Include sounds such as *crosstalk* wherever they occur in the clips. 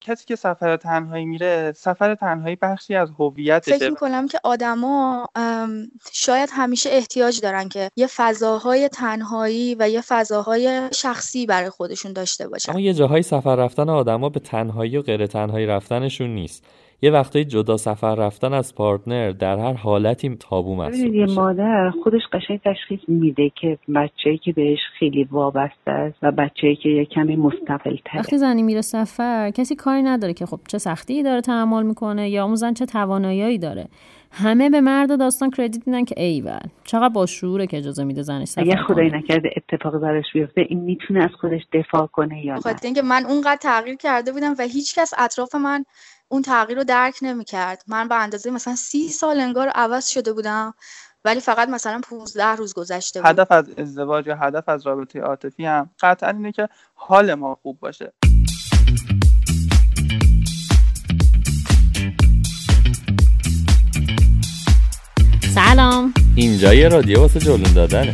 کسی که سفر تنهایی میره سفر تنهایی بخشی از هویتشه. فکر می‌کنم که آدما شاید همیشه احتیاج دارن که یه فضاهای تنهایی و یه فضاهای شخصی برای خودشون داشته باشن. اما یه جاهای سفر رفتن آدما به تنهایی و غیر تنهایی رفتنشون نیست. یه وقتایی جدا سفر رفتن از پارتنر در هر حالتی تابو محسوب یه مادر خودش قشنگ تشخیص میده که بچه‌ای که بهش خیلی وابسته است و بچه‌ای که یه کمی مستقل وقتی زنی میره سفر کسی کاری نداره که خب چه سختی داره تحمل می‌کنه یا اون زن چه توانایی داره. همه به مرد داستان کردیت میدن که ایول چقدر با شعوره که اجازه میده زنش سفر اگر خدایی کنه. نکرده اتفاقی براش بیفته این می‌تونه از خودش دفاع کنه یا نه. بخاطر اینکه من اونقدر تغییر کرده بودم و هیچکس اطراف من اون تغییر رو درک نمی‌کرد. من به اندازه مثلا سی سال انگار عوض شده بودم ولی فقط مثلا 15 روز گذشته بود. هدف از ازدواج یا هدف از رابطه عاطفی هم قطعا اینه که حال ما خوب باشه. سلام. اینجا یه رادیو واسه جلون دادنه.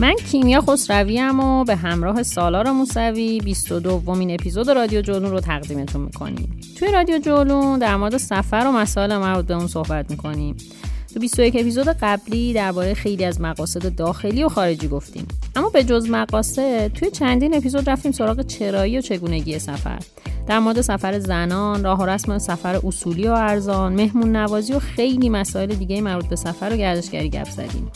من کیمیا خسروی ام و به همراه سالار موسوی 22 دومین اپیزود رادیو جولون رو تقدیمتون می‌کنیم. توی رادیو جولون در مورد سفر و مسائل مربوط به اون صحبت می‌کنیم. تو 21 اپیزود قبلی درباره خیلی از مقاصد داخلی و خارجی گفتیم. اما به جز مقاصد توی چندین اپیزود رفتیم سراغ چرایی و چگونگی سفر. در مورد سفر زنان راه و رسم سفر اصولی و ارزان مهمون نوازی و خیلی مسائل دیگه مربوط به سفر و گردشگری گپ زدیم.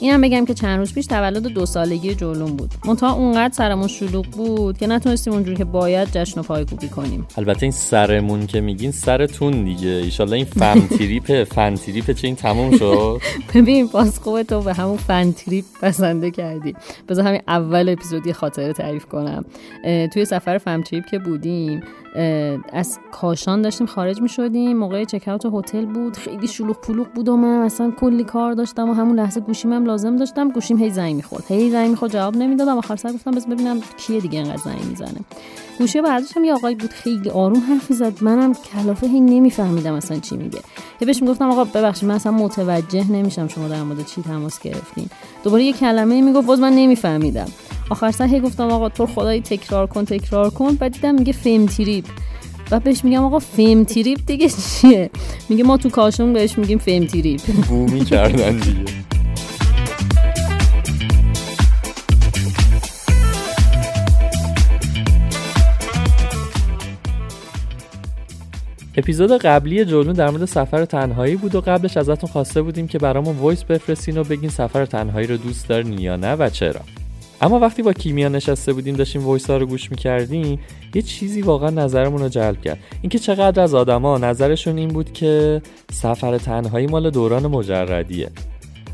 اینم بگم که چند روز پیش تولد دو سالگی جولون بود. منتها اونقدر سرمون شلوغ بود که نتونستیم اونجوری که باید جشن و پایکوبی کنیم. البته این سرمون که میگین سرتون دیگه. ایشالله این فن تریپ *laughs* فن تریپ چه این تموم شد. ببین باز خوبه تو به همون فن تریپ بسنده کردی. بذار همین اول اپیزودی خاطره تعریف کنم. توی سفر فن تریپ که بودیم از کاشان داشتیم خارج می شدیم موقع چک اوت هتل بود. خیلی شلوغ پلوغ بود و من اصلا کلی کار داشتم و همون لحظه گوشیم هم لازم داشتم. گوشیم هی زنگ می‌خورد. هی زنگ می‌خورد. جواب نمی‌دادم. آخر سر گفتم بس ببینم کیه دیگه انقدر زنگ می‌زنه. گوشه برداشتم یه آقایی بود. خیلی آروم حرف زد منم کلافه هی نمیفهمیدم اصلا چی میگه. هی بهش می‌گفتم آقا ببخشید من اصلا متوجه نمیشم شما در مورد چی تماس گرفتین. دوباره یه کلمه می‌گفت. باز من نمیفهمیدم. آخر سر هی گفتم آقا تو رو خدا یه تکرار کن تکرار کن. بعد دیدم میگه fam trip. و بهش میگم آقا fam trip دیگه چیه؟ میگه ما تو کاشون بهش میگیم fam trip. بومی کردن دیگه. اپیزود قبلی جولون در مورد سفر تنهایی بود و قبلش ازتون خواسته بودیم که برامون voice بفرستین و بگین سفر تنهایی رو دوست دارین یا نه و چرا. اما وقتی با کیمیا نشسته بودیم داشتیم voice ها رو گوش می‌کردیم یه چیزی واقعا نظرمون رو جلب کرد. اینکه چقدر از آدما نظرشون این بود که سفر تنهایی مال دوران مجردیه.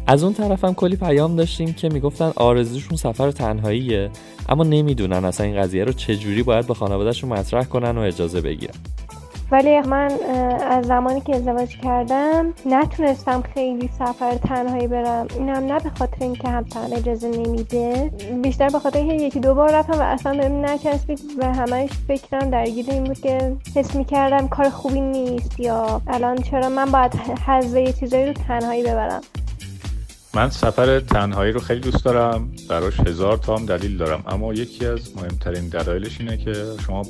از اون طرف هم کلی پیام داشتیم که می‌گفتن آرزوشون سفر تنهاییه اما نمی‌دونن اصلا این قضیه رو چجوری باید به خانوادهشون مطرح کنن و اجازه بگیرن. ولی من از زمانی که ازدواج کردم نتونستم خیلی سفر تنهایی برم. اینم نه به خاطر اینکه همسرم اجازه نمیده بیشتر به خاطر اینکه یکی دو بار رفتم و اصلا بهم نچسبید و همش فکرم درگیر این بود که حس می‌کردم کار خوبی نیست یا الان چرا من باید حضه یه چیزایی رو تنهایی ببرم. من سفر تنهایی رو خیلی دوست دارم براش هزار تا هم دلیل دارم. اما یکی از مهمترین دلایلش اینه که شما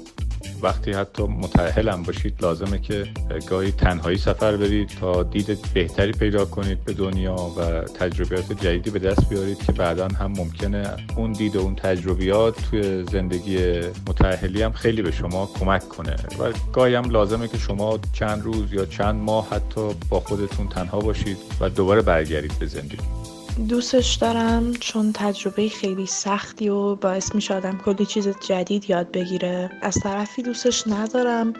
وقتی حتی متأهلم باشید لازمه که گاهی تنهایی سفر برید تا دید بهتری پیدا کنید به دنیا و تجربیات جدیدی به دست بیارید که بعدا هم ممکنه اون دید و اون تجربیات توی زندگی متأهلی هم خیلی به شما کمک کنه. و گاهی هم لازمه که شما چند روز یا چند ماه حتی با خودتون تنها باشید و دوباره برگردید به زندگی. دوستش دارم چون تجربه خیلی سختی و باعث میشه آدم کلی چیز جدید یاد بگیره. از طرفی دوستش ندارم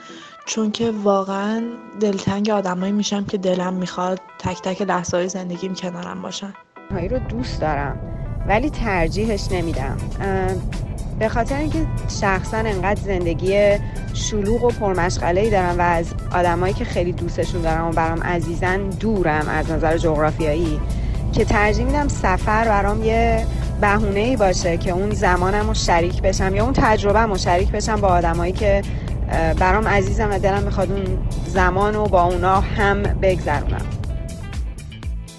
چون که واقعا دلتنگ آدمایی میشم که دلم می‌خواد تک تک لحظه های زندگیم کنارم باشن. هایی رو دوست دارم ولی ترجیحش نمیدم. به خاطر اینکه شخصا انقدر زندگی شلوغ و پرمشغله ای دارم و از آدمایی که خیلی دوستشون دارم و برام عزیزن دورم از نظر جغرافیایی. که ترجیح میدم سفر برام یه بهونه ای باشه که اون زمانم رو شریک بشم یا اون تجربه رو شریک بشم با آدمایی که برام عزیزم و دلم می‌خواد اون زمان رو با اونا هم بگذرونم.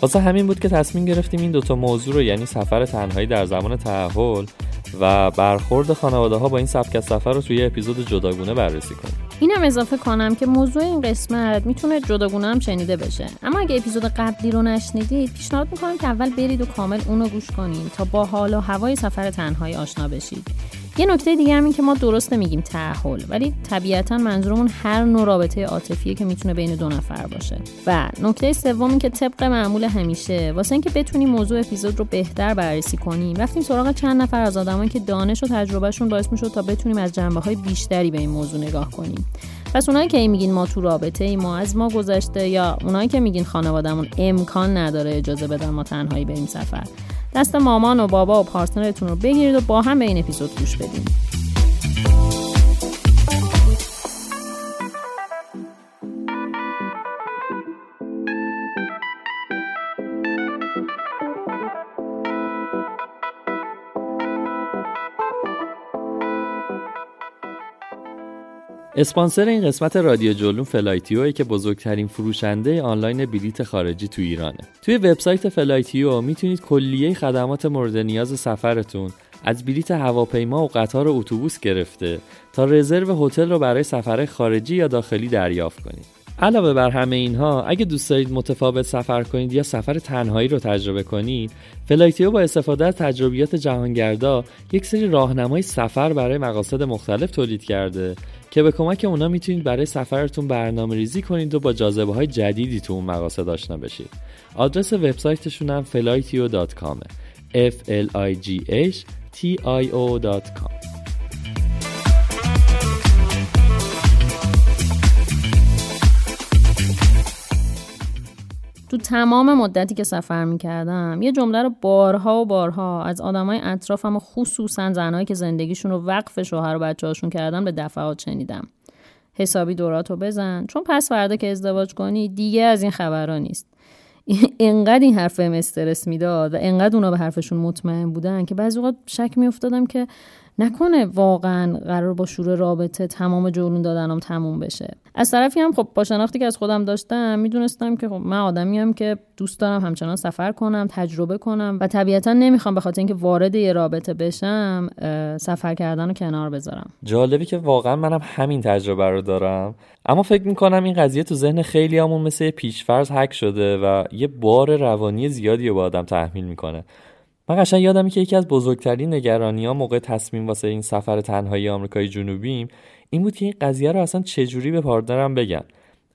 واسه همین بود که تصمیم گرفتیم این دوتا موضوع رو یعنی سفر تنهایی در زمان تحول و برخورد خانواده ها با این سبک سفر رو توی اپیزود جداگونه بررسی کنیم. اینم اضافه کنم که موضوع این قسمت می‌تونه جداگونه هم شنیده بشه. اما اگه اپیزود قبلی رو نشنیدید پیشنهاد می‌کنم که اول برید و کامل اونو گوش کنین تا با حال و هوای سفر تنهایی آشنا بشید. یه نکته دیگه هم این که ما درست نمیگیم تعهل ولی طبیعتا منظورمون هر نوع رابطه عاطفیه که می‌تونه بین دو نفر باشه. و نکته سوم این که طبق معمول همیشه واسه اینکه بتونیم موضوع اپیزود رو بهتر بررسی کنیم رفتیم سراغ چند نفر از آدمایی که دانش و تجربهشون باعث می‌شد تا بتونیم از جنبه های بیشتری به این موضوع نگاه کنیم. پس اونایی که میگین ما تو رابطه ای ما از ما گذشته یا اونایی که میگین خانوادهمون امکان نداره اجازه بدن ما تنهایی بریم سفر؟ دست مامان و بابا و partner تون رو بگیرید و با هم به این اپیزود گوش بدین. اسپانسر این قسمت رادیو جولون فلایتیو که بزرگترین فروشنده آنلاین بلیت خارجی تو ایرانه. توی وبسایت فلایتیو می‌تونید کلیه خدمات مورد نیاز سفرتون از بلیت هواپیما و قطار و اتوبوس گرفته تا رزرو هتل رو برای سفر خارجی یا داخلی دریافت کنید. علاوه بر همه اینها اگه دوست دارید متفاوت سفر کنید یا سفر تنهایی رو تجربه کنید فلایتیو با استفاده از تجربیات جهانگردا یک سری راهنمای سفر برای مقاصد مختلف تولید کرده که به کمک اونا می‌تونید برای سفرتون برنامه ریزی کنید و با جاذبه های جدیدی تو اون مقاصد آشنا بشید آدرس وبسایتشون هم flightio.com f l i g h t i o.com تو تمام مدتی که سفر می‌کردم یه جمله رو بارها و بارها از آدمای اطرافم و خصوصا زنهایی که زندگیشون رو وقف شوهر و بچه هاشون کردن به دفعات شنیدم. حسابی دوراتو بزن چون پس فردا که ازدواج کنی دیگه از این خبرها نیست. انقدر این حرف استرس می‌داد و انقدر اونا به حرفشون مطمئن بودن که بعضی وقت شک میافتادم که نکنه واقعا قرار با شروع رابطه تمام جولون دادنم تموم بشه. از طرفی هم خب با شناختی که از خودم داشتم می‌دونستم که خب من آدمی هم که دوست دارم همچنان سفر کنم تجربه کنم و طبیعتا نمی‌خوام به خاطر اینکه وارد یه رابطه بشم سفر کردن رو کنار بذارم. جالبی که واقعا منم همین تجربه رو دارم. اما فکر می‌کنم این قضیه تو ذهن خیلی همون مثل پیشفرض حک شده و یه بار روانی زیادی رو به آدم تحمیل می‌کنه. من قشنگ یادمه که یکی از بزرگترین نگرانی ها موقع تصمیم واسه این سفر تنهایی آمریکای جنوبیم این بود که این قضیه رو اصلا چجوری به پارتنرم بگم.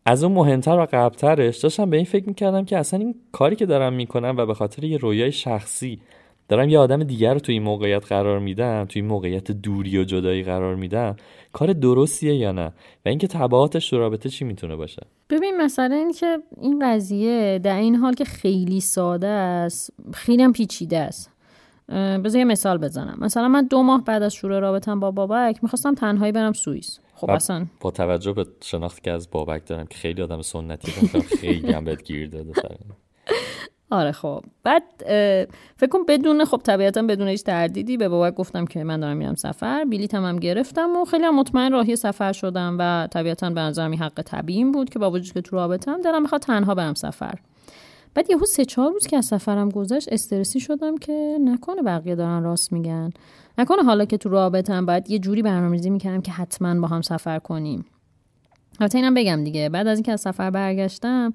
از اون مهمتر و قبلترش داشتم به این فکر می‌کردم که اصلا این کاری که دارم می‌کنم و به خاطر یه رویای شخصی دارم یه آدم دیگر رو توی این موقعیت قرار میدم توی این موقعیت دوری و جدایی قرار میدم. کار درستیه یا نه؟ و اینکه تبعاتش تو رابطه چی می‌تونه باشه؟ ببین مثلا این که این قضیه در این حال که خیلی ساده است خیلی هم پیچیده است. بذار یه مثال بزنم. مثلا من دو ماه بعد از شروع رابطم با بابک می‌خواستم تنهایی برم سوئیس. خب اصلا با توجه به شناختی که از بابک دارم که خیلی آدم سنتی خیلی هم بهت گیر داده *laughs* آره خب. بعد فکر کنم بدون خب طبیعتا بدون هیچ تردیدی به بابک گفتم که من دارم میرم سفر. بلیتم هم گرفتم و خیلی هم مطمئن راهی سفر شدم و طبیعتا به نظرم حق طبیعیم بود که با وجود که تو رابطم دارم می‌خواد تنها برم سفر. بعد یهو سه چهار روز که از سفرم گذشت استرسی شدم که نکنه بقیه دارن راست میگن. نکنه حالا که تو رابطم باید یه جوری برنامه‌ریزی می‌کردم که حتما با هم سفر کنیم. البته اینم بگم دیگه. بعد از اینکه از سفر برگشتم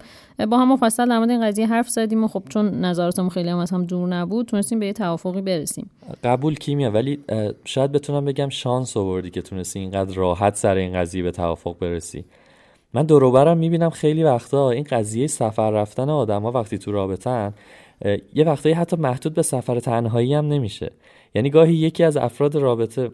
با هم مفصل در مورد این قضیه حرف زدیم و خب چون نظراتمون خیلی هم از هم دور نبود تونستیم به یه توافقی برسیم. قبول کیمیا ولی شاید بتونم بگم شانس آوردی که تونستی اینقدر راحت سر این قضیه به توافق برسی. من دوروبرم می‌بینم خیلی وقتا این قضیه سفر رفتن آدما وقتی تو رابطن یه وقتایی حتی محدود به سفر تنهایی هم نمیشه. یعنی گاهی یکی از افراد رابطه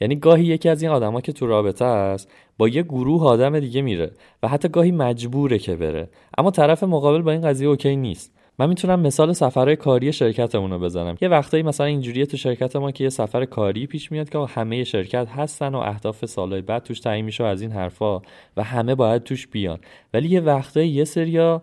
یعنی گاهی یکی از این آدما که تو رابطه است با یه گروه آدم دیگه میره و حتی گاهی مجبوره که بره. اما طرف مقابل با این قضیه اوکی نیست. من می‌تونم مثال سفرهای کاری شرکتمون رو بزنم. یه وقتایی مثلا اینجوریه تو شرکت ما که یه سفر کاری پیش میاد که همه شرکت هستن و اهداف سالهای بعد توش تعیین میشه از این حرفا و همه باید توش بیان. ولی یه وقتایی یه سریا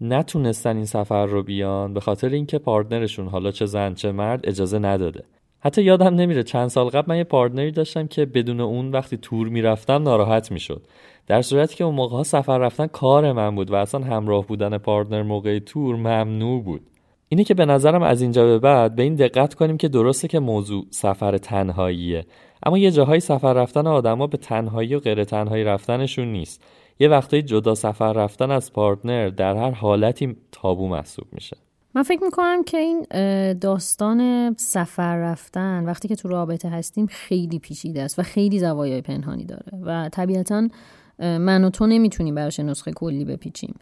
نتونستن این سفر رو بیان به خاطر اینکه partner شون حالا چه زن چه مرد اجازه نداده. حتی یادم نمیره چند سال قبل من یه partner ی داشتم که بدون اون وقتی تور می‌رفتم ناراحت می‌شد. در صورتی که اون موقع سفر رفتن کار من بود و اصلا همراه بودن partner موقع تور ممنوع بود. اینه که به نظرم از اینجا به بعد به این دقت کنیم که درسته که موضوع سفر تنهاییه. اما یه جاهای سفر رفتن آدما به تنهایی و غیر تنهایی رفتنشون نیست. یه وقتایی جدا سفر رفتن از پارتنر در هر حالتی تابو محسوب میشه. من فکر می‌کنم که این داستان سفر رفتن وقتی که تو رابطه هستیم خیلی پیچیده است و خیلی زوایای پنهانی داره و طبیعتا من و تو نمی‌تونیم براش نسخه کلی بپیچیم.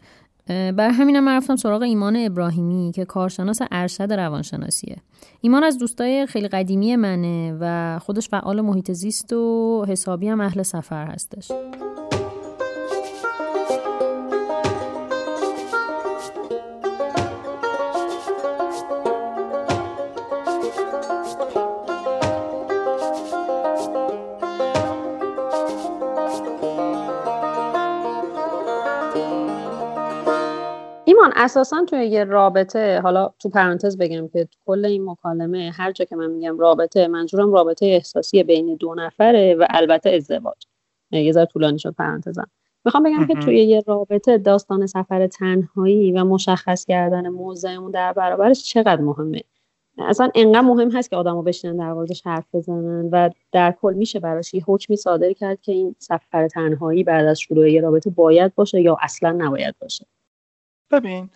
بر همینم من رفتم سراغ ایمان ابراهیمی که کارشناس ارشد روانشناسیه. ایمان از دوستای خیلی قدیمی منه و خودش فعال محیط زیست و حسابی هم اهل سفر هستش. اساسا توی یه رابطه حالا تو پرانتز بگم که کل این مکالمه هر جا که من میگم رابطه منظورم رابطه احساسی بین دو نفره و البته ازدواج. یه ذره طولانی شد پرانتزم. می‌خوام بگم که توی یه رابطه داستان سفر تنهایی و مشخص کردن موضعمون در برابرش چقدر مهمه؟ اصلا انقدر مهم هست که آدمو بشینن در موردش حرف بزنن و در کل میشه براش یه حکمی صادر کرد که این سفر تنهایی بعد از شروع یه رابطه باید باشه یا اصلا نباید باشه. ببین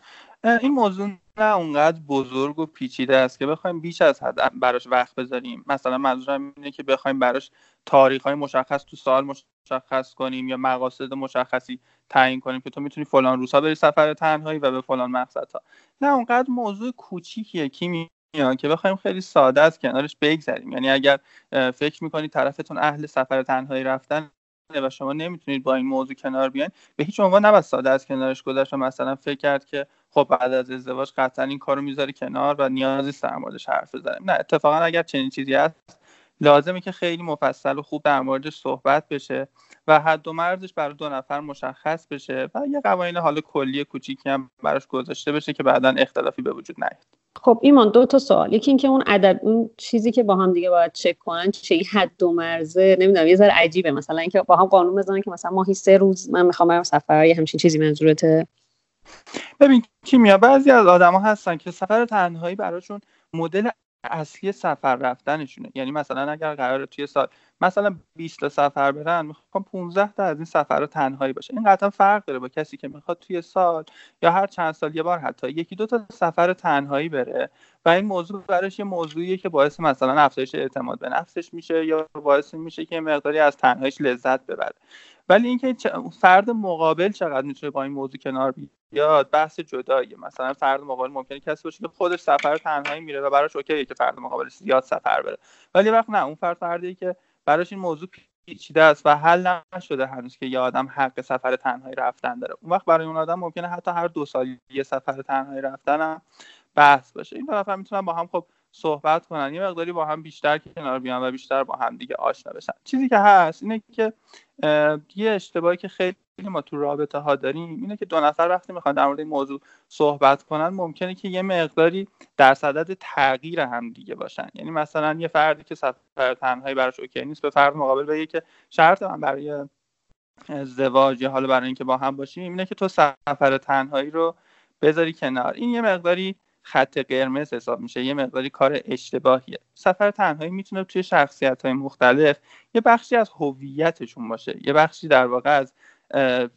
این موضوع نه اونقدر بزرگ و پیچیده است که بخوایم بیش از حد براش وقت بذاریم. مثلا منظورم اینه که بخوایم براش تاریخ های مشخص تو سال مشخص کنیم یا مقاصد مشخصی تعیین کنیم که تو می‌تونی فلان روزها بری سفر تنهایی و به فلان مقصدها. نه اونقدر موضوع کوچیکیه کی که بخوایم خیلی ساده از کنارش بگذریم. یعنی اگر فکر می‌کنید طرفتون اهل سفر تنهایی رفتن و شما نمی‌تونید با این موضوع کنار بیاین. به هیچ عنوان نباید ساده از کنارش گذشت و مثلا فکر کرد که خب بعد از ازدواج قطعا این کارو می‌ذاره کنار و نیازی موردش حرف بزنیم نه اتفاقا اگر چنین چیزی هست لازمه که خیلی مفصل و خوب در موردش صحبت بشه و حد و مرزش برای دو نفر مشخص بشه و یه قوانین حال کلی کوچیکی هم براش گذاشته بشه که بعدا اختلافی به وجود نیاد. خب ایمان دو تا سوال. یکی اینکه اون عدد اون چیزی که با هم دیگه باید چک کنن چه حد و مرزه؟ نمی‌دونم یه ذره عجیبه. مثلا اینکه با هم قانون بزنن که مثلا ماهی سه روز من می‌خوام برم سفر یه همچین چیزی منظورته؟ ببین کیمیا بعضی از آدما هستن که سفر تنهایی براشون مدل اصلی سفر رفتنشونه. یعنی مثلا اگر قرار توی سال مثلا 20 تا سفر برن می‌خوام 15 تا از این سفر رو تنهایی باشه. این قطعا فرق داره با کسی که می‌خواد توی سال یا هر چند سال یه بار حتی یکی دو تا سفر تنهایی بره و این موضوع براش یه موضوعیه که باعث مثلا افزایش اعتماد به نفسش میشه یا باعث میشه که مقداری از تنهاییش لذت ببره. ولی اینکه فرد مقابل چقدر می‌تونه با این موضوع کنار بیاد بحث جداییه. مثلا فرد مقابل ممکنه کسی باشه که خودش سفر تنهایی میره و براش اوکیه که فرد مقابلش زیاد سفر بره. ولی وقت نه اون فرد فردیه که براش این موضوع پیچیده است و حل نشده هنوز که یه آدم حق سفر تنهایی رفتن داره. اون وقت برای اون آدم ممکنه حتی هر دو سال یه سفر تنهایی رفتن هم بحث باشه. این دو نفر می‌تونن با هم خب صحبت کنن. یه مقداری با هم بیشتر کنار بیان و بیشتر با هم دیگه آشنا بشن. چیزی که هست اینه که یه اشتباهی که خیلی ما تو رابطه ها داریم اینه که دو نفر وقتی می‌خوان در مورد این موضوع صحبت کنن ممکنه که یه مقداری در صدد تغییر هم دیگه باشن. یعنی مثلا یه فردی که سفر تنهایی براش اوکی نیست به فرد مقابل بگه که شرط من برای ازدواج یا حالا برای اینکه با هم باشیم اینه که تو سفر تنهایی رو بذاری کنار. این یه مقداری خط قرمز حساب میشه یه مقداری کار اشتباهیه. سفر تنهایی می‌تونه توی شخصیت های مختلف یه بخشی از هویتشون باشه یه بخشی در واقع از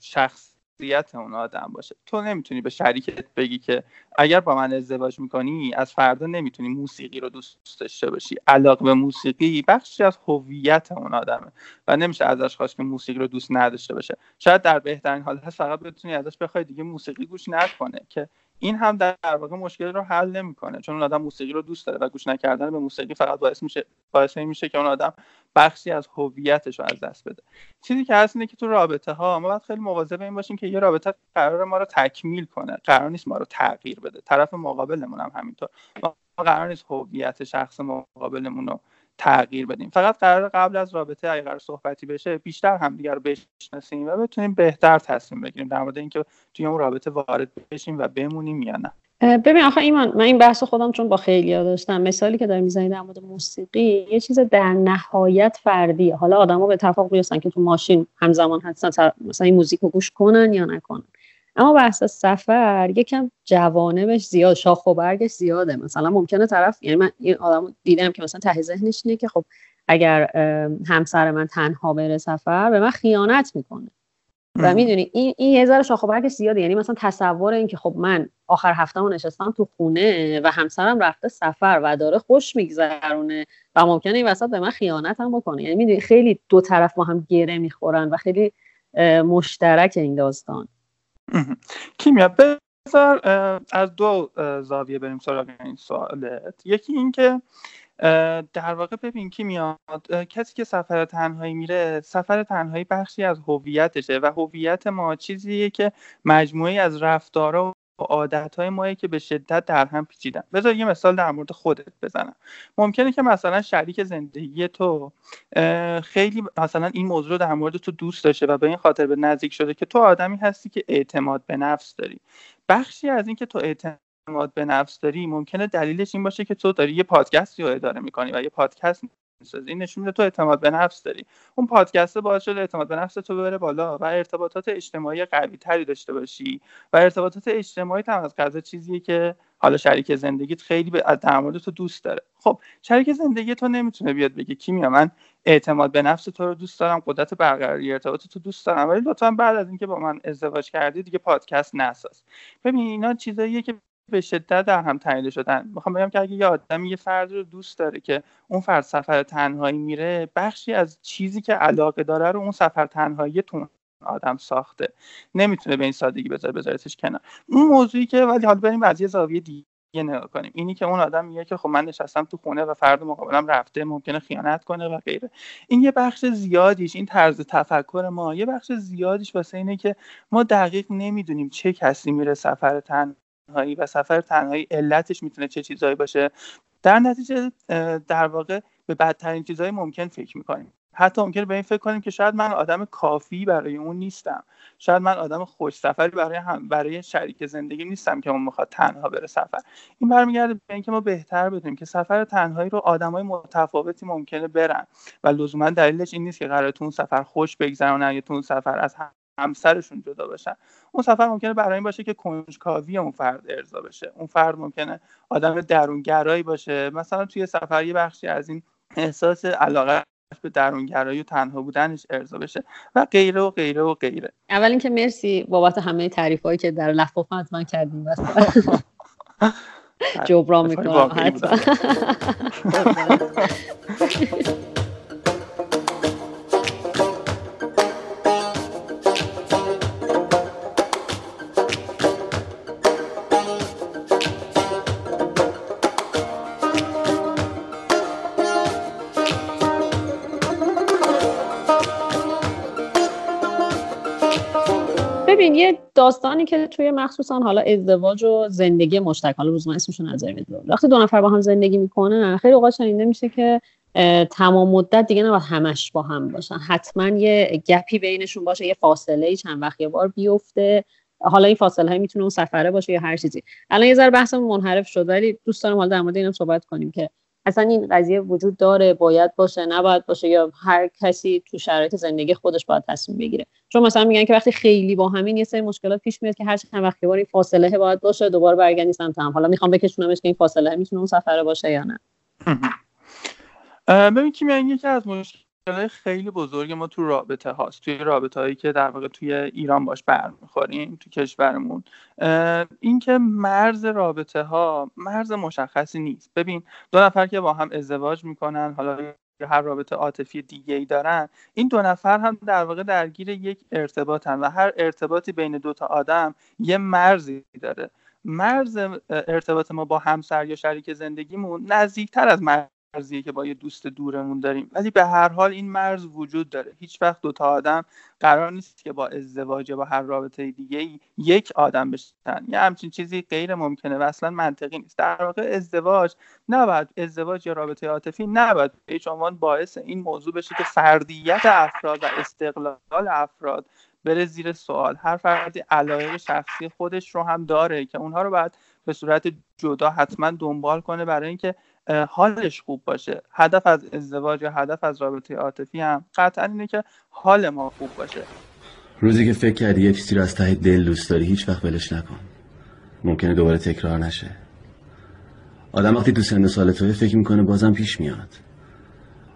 شخصیت اون آدم باشه. تو نمی‌تونی به شریکت بگی که اگر با من ازدواج می‌کنی از فردا نمی‌تونی موسیقی رو دوست داشته باشی. علاقه به موسیقی بخشی از هویت اون آدمه و نمیشه ازش خواست که موسیقی رو دوست نداشته باشه. شاید در بهترین حالت فقط بتونی ازش بخوای دیگه موسیقی گوش نکنه که این هم در واقع مشکل رو حل نمی‌کنه چون اون آدم موسیقی رو دوست داره و گوش نکردن به موسیقی فقط باعث میشه باعث میشه که اون آدم بخشی از هویتش رو از دست بده. چیزی که هست اینه که تو رابطه ها ما باید خیلی مواظب این باشیم که یه رابطه قرار ما رو تکمیل کنه قرار نیست ما رو تغییر بده. طرف مقابلمون هم همینطور. ما قرار نیست هویت شخص مقابلمون رو تغییر بدیم. فقط قرار قبل از رابطه اگر قرار صحبتی بشه بیشتر همدیگه رو بشناسیم و بتونیم بهتر تصمیم بگیریم در مورد اینکه توی اون رابطه وارد بشیم و بمونیم یا نه. ببین آخه ایمان من این بحث خودم چون با خیلی ها داشتم مثالی که داری می‌زنی در مورد موسیقی یه چیز در نهایت فردیه. حالا آدما به اتفاق بیستن که تو ماشین همزمان هستن مثلا این موزیک رو گوش کنن یا نکنن. اما بحث سفر یکم جوانبش زیاد شاخ و برگش زیاده. مثلا ممکنه طرف یعنی من این آدم دیدم که مثلا ته ذهنش اینه که خب اگر همسر من تنها بره سفر به من خیانت می‌کنه. و می‌دونی این این یه ذره شاخ و برگش زیاده. یعنی مثلا تصور این که خب من آخر هفته نشستم تو خونه و همسرم رفته سفر و داره خوش میگذرونه و ممکنه این وسط به من خیانت هم بکنه. یعنی می‌دونی خیلی دو طرف با هم گره می‌خورن و خیلی مشترک این داستان. کیمیا بذار از دو زاویه بریم سراغ این سوالت. یکی اینکه در واقع ببین کی میاد کسی که سفر تنهایی میره سفر تنهایی بخشی از هویتشه و هویت ما چیزیه که مجموعی از رفتارها عادت های مایی که به شدت در هم پیچیدن. بذار یه مثال در مورد خودت بزنم. ممکنه که مثلا شریک زندگی تو خیلی مثلا این موضوع رو در مورد تو دوست داشته و به این خاطر به نزدیک شده که تو آدمی هستی که اعتماد به نفس داری. بخشی از این که تو اعتماد به نفس داری ممکنه دلیلش این باشه که تو داری یه پادکستی رو اداره می‌کنی و یه پادکست این نشون میده تو اعتماد به نفس داری. اون پادکست باعث شده اعتماد به نفس تو ببره بالا و ارتباطات اجتماعی قوی تری داشته باشی و ارتباطات اجتماعی هم از قضا چیزیه که حالا شریک زندگیت خیلی به در مورد تو دوست داره. خب شریک زندگی تو نمی‌تونه بیاد بگه کیمیا من اعتماد به نفس تو رو دوست دارم قدرت برقراری ارتباط تو دوست دارم. ولی لطفا بعد از اینکه با من ازدواج کردی دیگه پادکست نساز. ببین اینا چیزاییه که به شدت در هم تنیده شدن. می‌خوام بگم که اگه یه آدمی یه فرد رو دوست داره که اون فرد سفر تنهایی میره بخشی از چیزی که علاقه داره رو اون سفر تنهایی تون آدم ساخته. نمی‌تونه به این سادگی بذاره بذارتش کنار. اون موضوعی که ولی حالا بریم از یه زاویه دیگه نگاه کنیم. اینی که اون آدم میگه که خب من نشستم تو خونه و فرد مقابلم رفته ممکنه خیانت کنه و غیره. این یه بخش زیادیش این طرز تفکر ما یه بخش زیادیش واسه اینه که ما دقیق نمی‌دونیم چه کسی میره سفر تن تنهایی و سفر تنهایی علتش می‌تونه چه چیزهایی باشه؟ در نتیجه در واقع به بدترین چیزهای ممکن فکر می‌کنیم. حتی ممکنه به این فکر کنیم که شاید من آدم کافی برای اون نیستم. شاید من آدم خوش سفری برای هم برای شریک زندگی نیستم که اون می‌خواد تنها بره سفر. این برمیگرده به اینکه ما بهتر بدونیم که سفر تنهایی رو آدمای متفاوتی ممکنه برن. و لزوما دلیلش این نیست که قرار تو سفر خوش بگذرونن یا تو اون سفر از همسرشون جدا باشن اون سفر ممکنه برای این باشه که کنجکاوی اون فرد ارضا بشه. اون فرد ممکنه آدم درونگرایی باشه. مثلا توی سفر یه بخشی از این احساس علاقه به درونگرایی و تنها بودنش ارضا بشه و غیره و غیره و غیره. اول اینکه مرسی بابت همه تعریف هایی که در لفافه از من کردیم *laughs* جبران می‌کنم. حتما. *laughs* داستانی که توی مخصوصا حالا ازدواج و زندگی مشترک حالا روزمره اسمشون نظر وقتی دو نفر با هم زندگی می‌کنن خیلی اوقات شنیده میشه که تمام مدت دیگه نباید همش با هم باشن. حتما یه گپی بینشون باشه یه فاصله چند وقت یه بار بیفته. حالا این فاصله های می‌تونه اون سفره باشه یا هر چیزی. الان یه ذره بحثمون منحرف شد ولی دوست دارم حالا در مورد اینم صحبت کنیم که اصلا این قضیه وجود داره باید باشه نباید باشه یا هر کسی تو شرایط زندگی خودش باید تصمیم بگیره. چون مثلا میگن که وقتی خیلی با همین یه سری مشکلات پیش میاد که هر چند وقت این فاصله باید باشه دوباره برگردی هم. حالا می‌خوام بکشونمش که این فاصله می‌تونه اون سفره باشه یا نه. ببین که یکی از مشکلات خیلی بزرگ ما تو رابطه هاست. توی رابطه هایی که در واقع توی ایران باش برمیخوریم تو کشورمون. اینکه مرز رابطه ها مرز مشخصی نیست. ببین دو نفر که با هم ازدواج می‌کنن حالا هر رابطه عاطفی دیگه ای دارن این دو نفر هم در واقع درگیر یک ارتباطن و هر ارتباطی بین دو تا آدم یه مرزی داره. مرز ارتباط ما با همسر یا شریک زندگیمون نزدیکتر از مرز مرزیه که با یه دوست دورمون داریم. ولی به هر حال این مرز وجود داره. هیچ وقت دو تا آدم قرار نیست که با ازدواج با هر رابطه دیگه یک آدم بشن. یه همچین چیزی غیر ممکنه و اصلا منطقی نیست. در واقع ازدواج نباید ازدواج یا رابطه عاطفی نباید به هیچ عنوان باعث این موضوع بشه که فردیت افراد و استقلال افراد بره زیر سوال. هر فردی علایق شخصی خودش رو هم داره که اونها رو باید به صورت جدا حتما دنبال کنه برای اینکه حالش خوب باشه. هدف از ازدواج یا هدف از رابطه عاطفی هم قطعا اینه که حال ما خوب باشه. روزی که فکر کردی یه چیزی رو از ته دل دوست داری هیچ وقت ولش نکن. ممکنه دوباره تکرار نشه. آدم وقتی تو سن سال توی فکر می‌کنه بازم پیش میاد.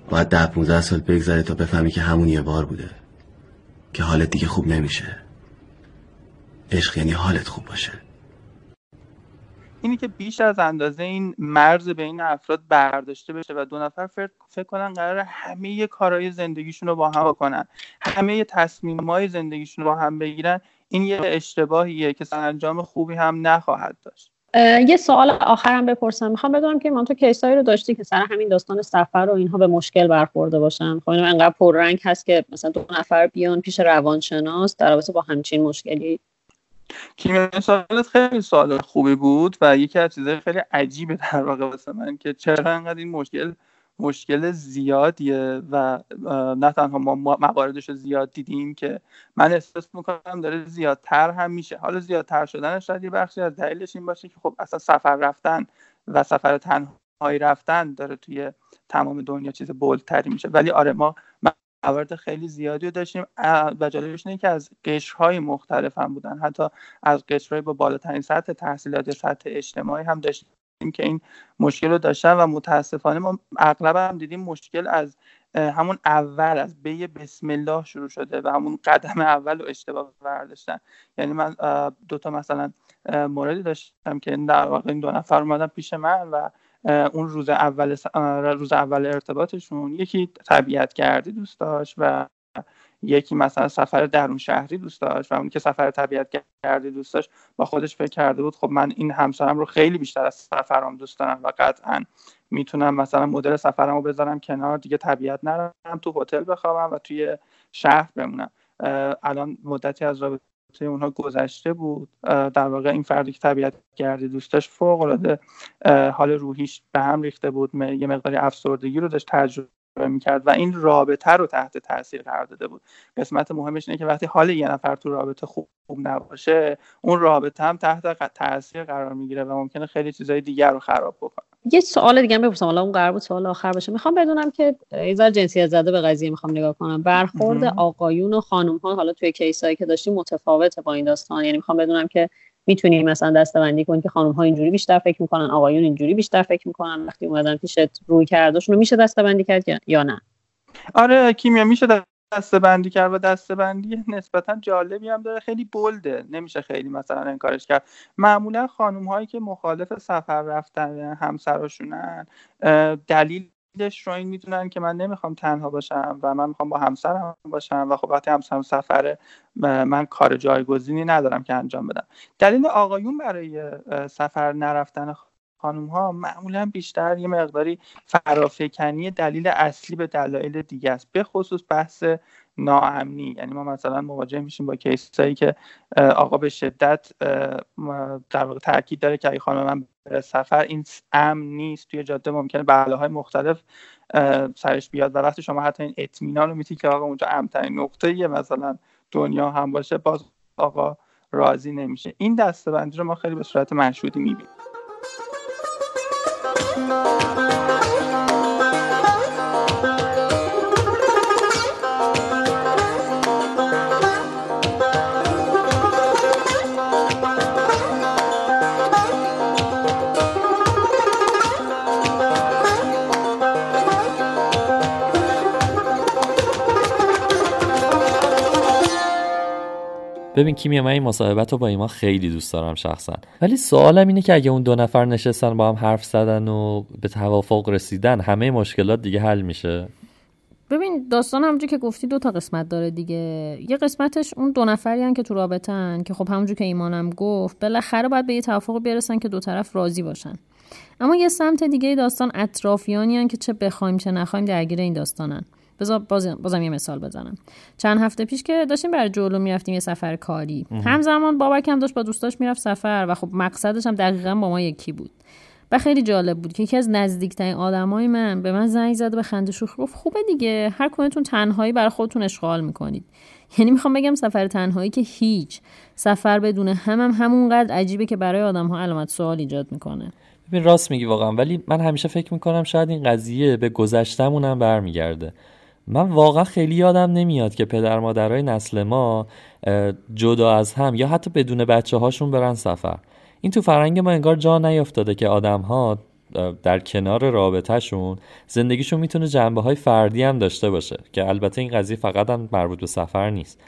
باید ده 15 سال بگذره تا بفهمی که همون یه بار بوده. که حالت دیگه خوب نمیشه. عشق یعنی حالت خوب باشه. اینی که بیش از اندازه این مرز بین افراد برداشته بشه و دو نفر فکر کنن قرار همه کارهای زندگیشون رو با هم بکنن. همه تصمیم های زندگیشون رو با هم بگیرن. این یه اشتباهیه که انجام خوبی هم نخواهد داشت. یه سوال آخرم بپرسم. می‌خوام بدونم که من تو کیسایی رو داشتی که سر همین داستان سفر و اینها به مشکل برخورده باشن؟ خب اینو انقدر پررنگ هست که مثلا دو نفر بیان پیش روانشناس در رابطه با همچین مشکلی. کیمیا سوالت خیلی سوال خوبی بود و یکی از چیزهای خیلی عجیبه در واقع واسه من که چرا انقدر این مشکل مشکل زیادیه و نه تنها ما مواردش رو زیاد دیدیم که من احساس می‌کنم داره زیادتر هم میشه. حالا زیادتر شدنش شاید یه بخشی از دلیلش این باشه که خب اصلا سفر رفتن و سفر تنهایی رفتن داره توی تمام دنیا چیز بولتری میشه. ولی آره ما موارد خیلی زیادی رو داشتیم. و جالبش اینه که از قشرهای مختلف هم بودن. حتی از قشرهای با بالاترین سطح تحصیلات یا سطح اجتماعی هم داشتیم که این مشکل رو داشتن و متاسفانه ما اغلب هم دیدیم مشکل از همون اول از بی بسم الله شروع شده و همون قدم اول رو اشتباه برداشتن. یعنی من دوتا مثلا موردی داشتم که در واقع این دو نفر اومدن پیش من و اون روز اول روز اول ارتباطشون یکی طبیعت گردی دوست داشت و یکی مثلا سفر درون شهری دوست داشت و اون که سفر طبیعت گردی دوست داشت با خودش فکر کرده بود خب من این همسرم رو خیلی بیشتر از سفرم دوست دارم و قطعا می‌تونم مثلا مدل سفرم رو بذارم کنار دیگه طبیعت نرم تو هتل بخوابم و توی شهر بمونم. الان مدتی از رابطه اونها گذشته بود. در واقع این فردی که طبیعت گردی دوست داشت فوق العاده حال روحیش به هم ریخته بود یه مقداری افسردگی رو داشت تجربه می‌کرد و این رابطه رو تحت تاثیر قرار داده بود. قسمت مهمش اینه که وقتی حال یه نفر تو رابطه خوب نباشه اون رابطه هم تحت تاثیر قرار می‌گیره و ممکنه خیلی چیزای دیگر رو خراب بکنه. یه سوال دیگه بپرسم. حالا اون قرار بود سوال آخر باشه می‌خوام بدونم که ذره جنسیت زده به قضیه می‌خوام نگاه کنم. برخورد آقایون و خانم ها حالا توی کیسایی که داشتیم متفاوته با این داستان. یعنی می‌خوام بدونم که می‌تونی مثلا دستبندی کنی که خانم ها اینجوری بیشتر فکر می‌کنن آقایون اینجوری بیشتر فکر می‌کنن. وقتی اومدن پیشت روی کردشون رو میشه دستبندی کرد یا نه؟ آره کیمیا میشه دسته بندی کرد و دسته بندی نسبتا جالبی هم داره. خیلی بلده. نمیشه خیلی مثلا انکارش کرد. معمولا خانوم هایی که مخالف سفر رفتن همسراشونن دلیل رو این می‌دونن که من نمی‌خوام تنها باشم و من می‌خوام با همسرم باشم و خب وقتی همسرم سفره من کار جایگزینی ندارم که انجام بدم. دلیل آقایون برای سفر نرفتن خانوم ها معمولا بیشتر یه مقداری فرافکنی دلیل اصلی به دلایل دیگه است به خصوص بحث ناامنی. یعنی ما مثلا مواجه میشیم با کیسایی که آقا به شدت در واقع تاکید داره که اگه خانم من به سفر این امن نیست توی جاده ممکنه بلاهای مختلف سرش بیاد و وقتی شما حتی این اطمینان رو میتی که آقا اونجا امنترین نقطه یه مثلا دنیا هم باشه باز آقا راضی نمیشه. این دستبندی رو ما خیلی به صورت مشهودی می‌بینیم. ببین کیمیا من این مصاحبت رو با ایمان خیلی دوست دارم شخصا. ولی سوالم اینه که اگه اون دو نفر نشستن با هم حرف زدن و به توافق رسیدن همه مشکلات دیگه حل میشه؟ ببین داستان همونجور که گفتی دو تا قسمت داره دیگه. یه قسمتش اون دو نفری که تو رابطن که خب همونجور که ایمانم گفت بالاخره باید به یه توافق برسن که دو طرف راضی باشن. اما یه سمت دیگه داستان اطرافیانی که چه بخوایم چه نخوایم درگیر این داستانن. بذار بازم یه مثال بزنم. چند هفته پیش که داشتیم برای جلو می‌رفتیم یه سفر کاری. همزمان بابک هم داشت با دوستاش می‌رفت سفر و خب مقصدش هم دقیقا با ما یکی بود. و خیلی جالب بود که یکی از نزدیکترین آدمای من به من زنگ زد و به خنده شوخی گفت خوبه دیگه هر کدومتون تنهایی برای خودتون اشغال می‌کنید. *laughs* یعنی می‌خوام بگم سفر تنهایی که هیچ. سفر بدون هم هم همونقدر عجیبه که برای آدم ها علامت سوال ایجاد می‌کنه. ببین راست میگی واقعا ولی من همیشه فکر می‌کنم شاید این قضیه به گذشتمون برمیگرده. من واقعا خیلی یادم نمیاد که پدر مادرای نسل ما جدا از هم یا حتی بدون بچه هاشون برن سفر. این تو فرنگ ما انگار جا نیافتاده که آدم ها در کنار رابطهشون زندگیشون می‌تونه جنبه های فردی هم داشته باشه که البته این قضیه فقط هم مربوط به سفر نیست.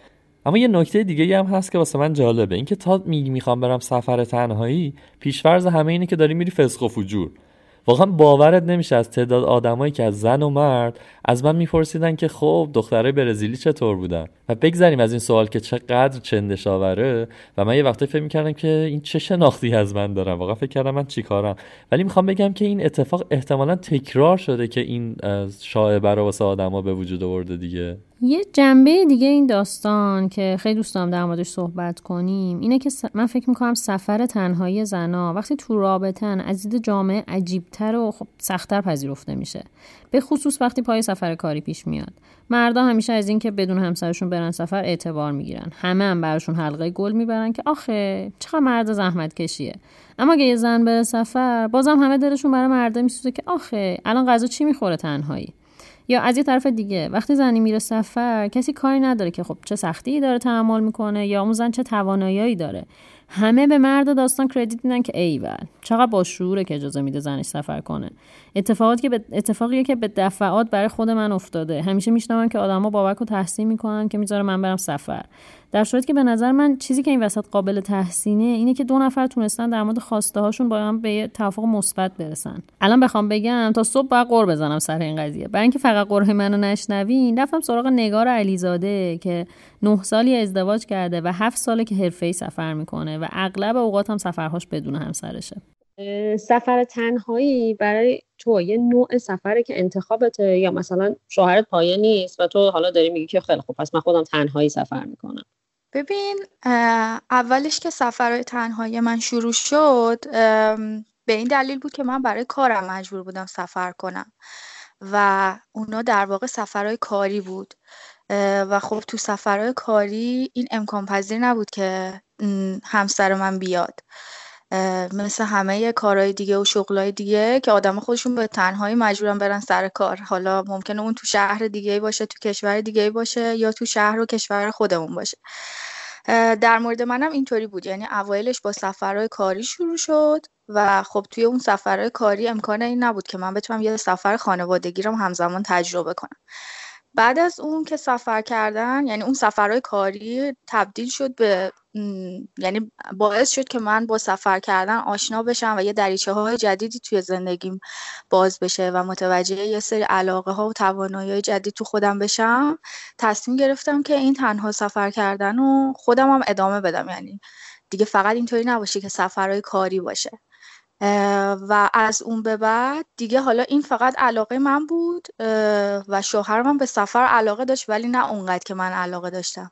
اما یه نکته دیگه هم هست که واسه من جالبه. اینکه تا می‌خوام برم سفر تنهایی پیشورز همه اینه که داری میری فسق و فجور. واقعا باورت نمیشه از تعداد آدمایی که از زن و مرد از من میپرسیدن که خب دخترای برزیلی چطور بودن؟ و بگذریم از این سوال که چقدر چندش آوره. و من یه وقتی فکر می‌کردم که این چه شناختی از من دارم؟ واقعا فکر کردم من چیکارم ولی می‌خوام بگم که این اتفاق احتمالا تکرار شده که این شایعه رو واسه آدما به وجود آورده دیگه. یه جنبه دیگه این داستان که خیلی دوست دارم در موردش صحبت کنیم اینه که من فکر می‌کنم سفر تنهایی زنا وقتی تو رابطن از دید جامعه عجیبتر و خب سختتر پذیرفته میشه. به خصوص وقتی پای سفر کاری پیش میاد. مردا همیشه از اینکه بدون همسرشون برن سفر اعتبار می‌گیرن. همه هم براشون حلقه گل می‌برن که آخه چقدر مرد زحمت کشیه. اما اگه یه زن بره سفر بازم همه دلشون برای مرده میسوزه که آخه الان غذا چی می‌خوره تنهایی؟ یا از یه طرف دیگه وقتی زنی میره سفر کسی کاری نداره که خب چه سختی داره تحمل می‌کنه یا اون زن چه توانایی داره. همه به مرد داستان کردیت میدن که ایول چقدر با شعوره که اجازه میده زنش سفر کنه. اتفاقاتی که به اتفاقیه که به دفعات برای خود من افتاده. همیشه میشنوم که آدما بابک رو تحسین می‌کنن که می‌ذاره من برم سفر. در صورتی که به نظر من چیزی که این وسط قابل تحسینه اینه که دو نفر تونستن در مورد خواسته هاشون با هم به توافق مثبت برسن. الان بخوام بگم تا صبح باید قور بزنم سر این قضیه. برای اینکه فقط قره منو نشنوین رفتم سراغ نگار علیزاده که نه سالی ازدواج کرده و هفت ساله که حرفه‌ای سفر می‌کنه و اغلب اوقات هم سفرهاش بدون همسرشه. سفر تنهایی برای تو یه نوع سفره که انتخابته یا مثلا شوهرت پایه نیست و تو حالا داری میگی که خیلی خوب پس من خودم تنهایی سفر می‌کنم. ببین اولش که سفرهای تنهایی من شروع شد به این دلیل بود که من برای کارم مجبور بودم سفر کنم و اونا در واقع سفرهای کاری بود. و خب تو سفرهای کاری این امکان پذیر نبود که همسر من بیاد. مثل همه کارهای دیگه و شغلهای دیگه که آدم خودشون به تنهایی مجبورن برن سر کار. حالا ممکنه اون تو شهر دیگه باشه تو کشور دیگه باشه یا تو شهر و کشور خودمون باشه. در مورد منم اینطوری بود. یعنی اوایلش با سفرهای کاری شروع شد و خب توی اون سفرهای کاری امکان این نبود که من بتونم یه سفر خانوادگی رو همزمان تجربه کنم. بعد از اون که سفر کردن یعنی اون سفرهای کاری تبدیل شد به یعنی باعث شد که من با سفر کردن آشنا بشم و یه دریچه های جدیدی توی زندگیم باز بشه و متوجه یه سری علاقه ها و توانایی های جدید تو خودم بشم. تصمیم گرفتم که این تنها سفر کردن و خودم هم ادامه بدم. یعنی دیگه فقط اینطوری نباشه که سفرهای کاری باشه. و از اون به بعد دیگه حالا این فقط علاقه من بود و شوهرم به سفر علاقه داشت ولی نه اونقدر که من علاقه داشتم.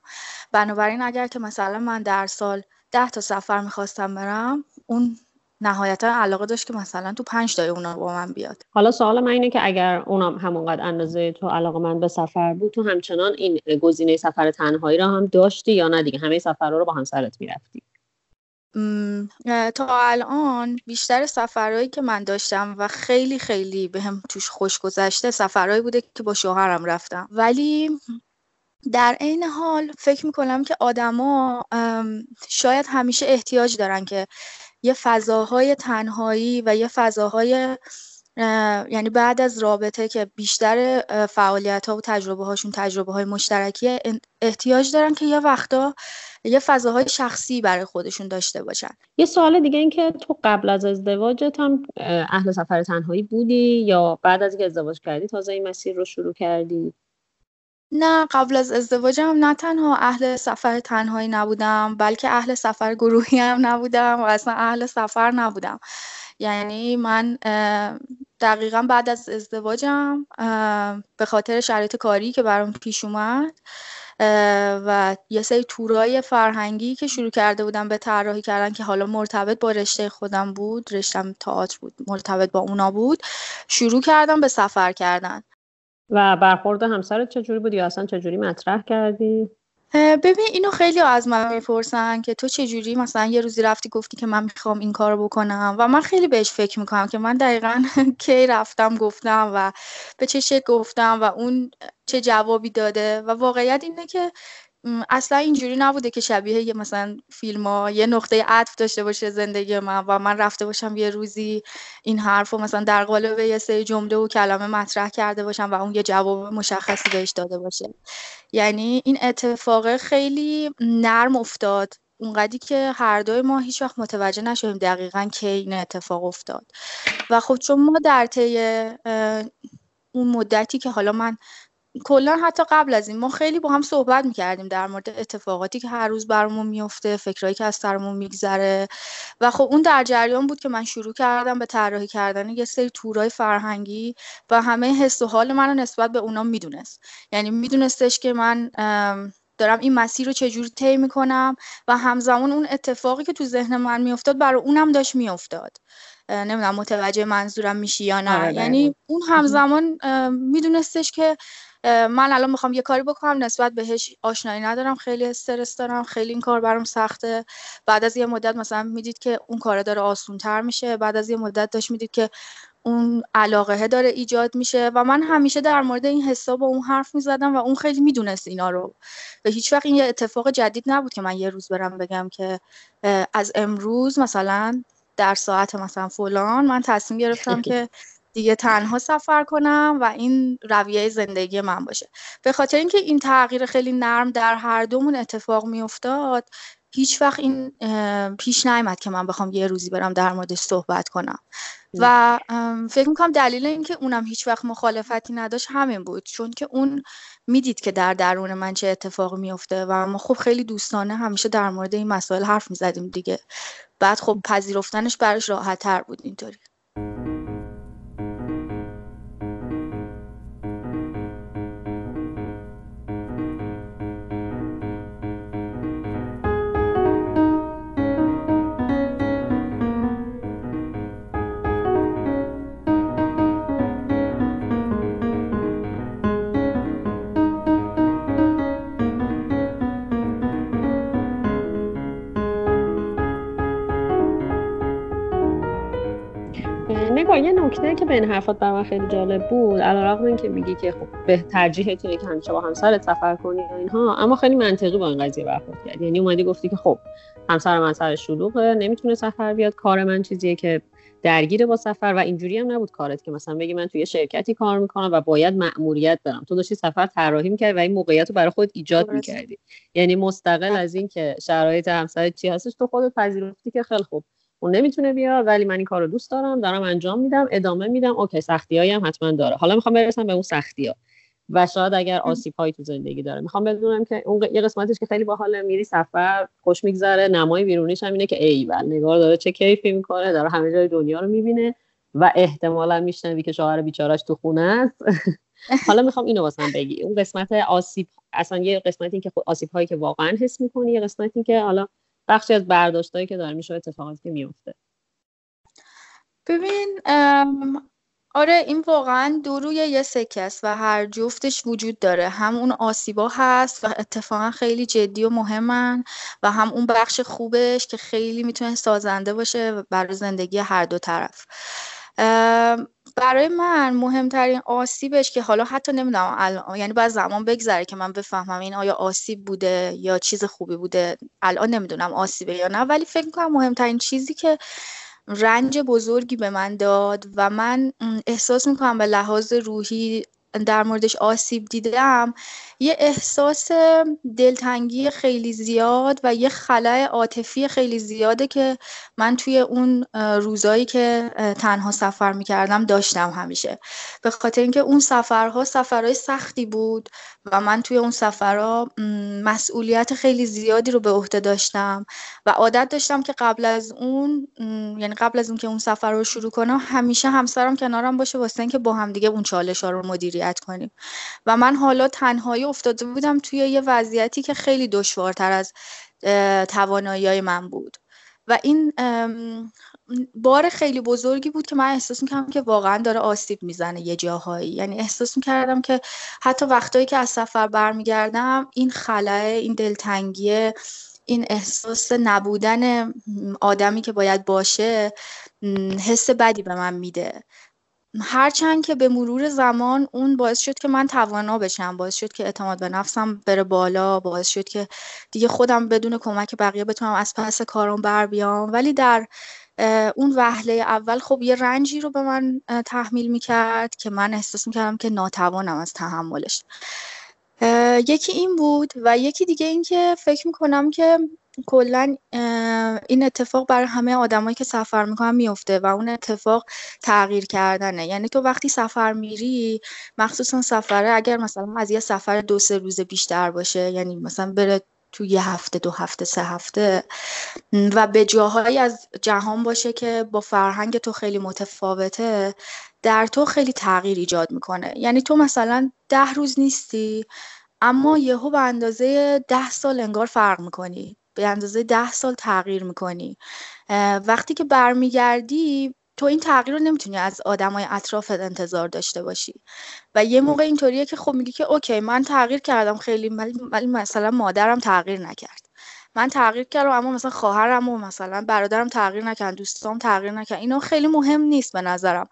بنابراین اگر که مثلا من در سال ده تا سفر می‌خواستم برم اون نهایتا علاقه داشت که مثلا تو پنج تای اونا با من بیاد. حالا سوال من اینه که اگر اونم همونقدر اندازه تو علاقه من به سفر بود تو همچنان این گزینه سفر تنهایی را هم داشتی یا نه؟ دیگه همه سفرها رو با همسرت می‌رفتی. تا الان بیشتر سفرهایی که من داشتم و خیلی خیلی به هم توش خوش گذشته سفرهایی بوده که با شوهرم رفتم. ولی در عین حال فکر می‌کنم که آدما شاید همیشه احتیاج دارن که یه فضاهای تنهایی و یه فضاهای یعنی بعد از رابطه که بیشتر فعالیت ها و تجربه هاشون تجربه های مشترکی احتیاج دارن که یه وقتا یه فضاهای شخصی برای خودشون داشته باشن. یه سوال دیگه این که تو قبل از ازدواجت هم اهل سفر تنهایی بودی یا بعد از اینکه ازدواج کردی تازه این مسیر رو شروع کردی؟ نه قبل از ازدواجم نه تنها اهل سفر تنهایی نبودم بلکه اهل سفر گروهی هم نبودم و اصلا اهل سفر نبودم. یعنی من دقیقا بعد از ازدواجم به خاطر شرایط کاری که برام پیش اومد و یه سری تورای فرهنگی که شروع کرده بودم به طراحی کردن که حالا مرتبط با رشته خودم بود رشتم تئاتر بود مرتبط با اونا بود شروع کردم به سفر کردن. و برخورد همسرت چجوری بود؟ یا اصلا چجوری مطرح کردی؟ ببین اینو خیلی از من می‌پرسن که تو چجوری؟ مثلا یه روزی رفتی گفتی که من می‌خوام این کارو بکنم و من خیلی بهش فکر می‌کنم که من دقیقا *laughs* کی رفتم گفتم و به چه شکل گفتم و اون چه جوابی داده و واقعیت اینه که اصلا اینجوری نبوده که شبیه یه مثلا فیلم ها یه نقطه عطف داشته باشه زندگی من و من رفته باشم یه روزی این حرف رو مثلا در قالب یه سری جمله و کلمه مطرح کرده باشم و اون یه جواب مشخصی بهش داده باشه. یعنی این اتفاق خیلی نرم افتاد. اونقدی که هر دوی ما هیچ وقت متوجه نشدیم دقیقا که این اتفاق افتاد. و خب چون ما در طی اون مدتی که حالا من کلا حتی قبل از این ما خیلی با هم صحبت می‌کردیم در مورد اتفاقاتی که هر روز برامون میفته فکرهایی که از سرمون میگذره. و خب اون در جریان بود که من شروع کردم به طراحی کردن یه سری تورای فرهنگی و همه حس و حال من رو نسبت به اونا می‌دونست. یعنی میدونستش که من دارم این مسیر رو چجوری طی می‌کنم و همزمان اون اتفاقی که تو ذهن من میافتاد برای اونم داشت میافتاد. نمی‌دونم متوجه منظورم میشی یا نه. آره، یعنی اون همزمان میدونستش که من الان می‌خوام یه کاری بکنم نسبت بهش آشنایی ندارم خیلی استرس دارم خیلی این کار برام سخته. بعد از یه مدت مثلا می‌دید که اون کار داره آسون تر میشه بعد از یه مدت داشت می‌دید که اون علاقه داره ایجاد میشه و من همیشه در مورد این حساب با اون حرف می‌زدم و اون خیلی می‌دونست اینا رو. و هیچ وقت این یه اتفاق جدید نبود که من یه روز برم بگم که از امروز مثلا در ساعت مثلا فلان من تصمیم گرفتم *laughs* که دیگه تنها سفر کنم و این رویه زندگی من باشه. به خاطر اینکه این تغییر خیلی نرم در هر دومون اتفاق میافتاد هیچ وقت این پیش نیامد که من بخوام یه روزی برم در موردش صحبت کنم. و فکر می‌کنم دلیل اینکه اونم هیچ وقت مخالفتی نداشت همین بود. چون که اون می‌دید که در درون من چه اتفاقی میفته و ما خب خیلی دوستانه همیشه در مورد این مسائل حرف می‌زدیم دیگه. بعد خب پذیرفتنش براش راحت تر بود اینطوری. یه نکته که بین حرفات بر من خیلی جالب بود علیرغم اینکه میگی که خب به ترجیح اینه که همیشه با همسرت سفر کنی و اینها اما خیلی منطقی با این قضیه برخورد کردی یعنی اومدی گفتی که خب همسر من سر شلوغه نمی‌تونه سفر بیاد. کار من چیزیه که درگیر با سفر و اینجوری هم نبود کارت که مثلا بگی من توی شرکتی کار می‌کنم و باید مأموریت برم. تو داشتی سفر طراحی می‌کردی و این موقعیت رو برای خود ایجاد می‌کردی. یعنی مستقل از اینکه شرایط همسرت چی هستش تو خودت پذیرفتی که خیلی خوب. اون نمی‌تونه بیاد ولی من این کار رو دوست دارم دارم انجام میدم ادامه میدم. اوکی سختی هم حتما داره. حالا می‌خوام برسم به اون سختی ها و شاید اگر آسیب هایی تو زندگی داره. می‌خوام بدونم که اون یه قسمتش که خیلی باحال میری سفر خوش میگذره نمای بیرونیش هم اینه که ای ول نگار داره چه کیفی می‌کنه داره همه جای دنیا رو می‌بینه و احتمالا میشنوی که شوهر بیچارش تو خونه است. *laughs* حالا می‌خوام اینو واسم بگی. اون قسمت آسیب اصلا یه قسمتی که آسیب هایی که واقعا حس می‌کنی یه قسمتی که حالا بخشی از برداشتایی که داره میشه اتفاقاتی که میفته. ببین آره این واقعا دو روی یه سکه است و هر جفتش وجود داره. هم اون آسیبا هست و اتفاقا خیلی جدی و مهمن و هم اون بخش خوبش که خیلی می‌تونه سازنده باشه برای زندگی هر دو طرف. برای من مهمترین آسیبش که حالا حتی نمی‌دونم الان یعنی باید زمان بگذره که من بفهمم این آیا آسیب بوده یا چیز خوبی بوده. الان نمی‌دونم آسیبه یا نه ولی فکر می‌کنم مهمترین چیزی که رنج بزرگی به من داد و من احساس می‌کنم به لحاظ روحی در موردش آسیب دیدم یه احساس دلتنگی خیلی زیاد و یه خلای عاطفی خیلی زیاده که من توی اون روزایی که تنها سفر می‌کردم داشتم همیشه. به خاطر اینکه اون سفرها سفرهای سختی بود و من توی اون سفرها مسئولیت خیلی زیادی رو به عهده داشتم و عادت داشتم که قبل از اون یعنی قبل از اون که اون سفر رو شروع کنم همیشه همسرم کنارم باشه واسه اینکه با همدیگه اون چالش ها رو مدیریت کنیم. و من حالا تنهایی افتاده بودم توی یه وضعیتی که خیلی دشوارتر از توانایی من بود. و این بار خیلی بزرگی بود که من احساس می‌کردم که واقعا داره آسیب می‌زنه یه جاهایی. یعنی احساس می‌کردم که حتی وقتایی که از سفر برمیگردم این خلاه این دلتنگی این احساس نبودن آدمی که باید باشه حس بدی به من میده. هرچند که به مرور زمان اون باعث شد که من توانا بشم باعث شد که اعتماد به نفسم بره بالا باعث شد که دیگه خودم بدون کمک بقیه بتونم از پس کارم بر بیام. ولی در اون وهله اول خب یه رنجی رو به من تحمیل می‌کرد که من احساس می‌کردم که ناتوانم از تحملش. یکی این بود و یکی دیگه این که فکر می‌کنم که کلا این اتفاق برای همه آدمایی که سفر می‌کنن میفته و اون اتفاق تغییر کردنه. یعنی تو وقتی سفر میری مخصوصا سفره اگر مثلا از یه سفر دو سه روز بیشتر باشه یعنی مثلا بره تو یه هفته دو هفته سه هفته و به جاهایی از جهان باشه که با فرهنگ تو خیلی متفاوته در تو خیلی تغییر ایجاد می‌کنه. یعنی تو مثلا ده روز نیستی اما یهو به اندازه ده سال انگار فرق می‌کنی. به اندازه ده سال تغییر می‌کنی. وقتی که برمیگردی تو این تغییر رو نمی‌تونی از آدمای اطرافت انتظار داشته باشی. و یه موقع اینطوریه که خب میگی که اوکی من تغییر کردم خیلی ولی مثلا مادرم تغییر نکرد. من تغییر کردم اما مثلا خواهرم و مثلا برادرم تغییر نکرد دوستام تغییر نکرد اینا خیلی مهم نیست به نظرم.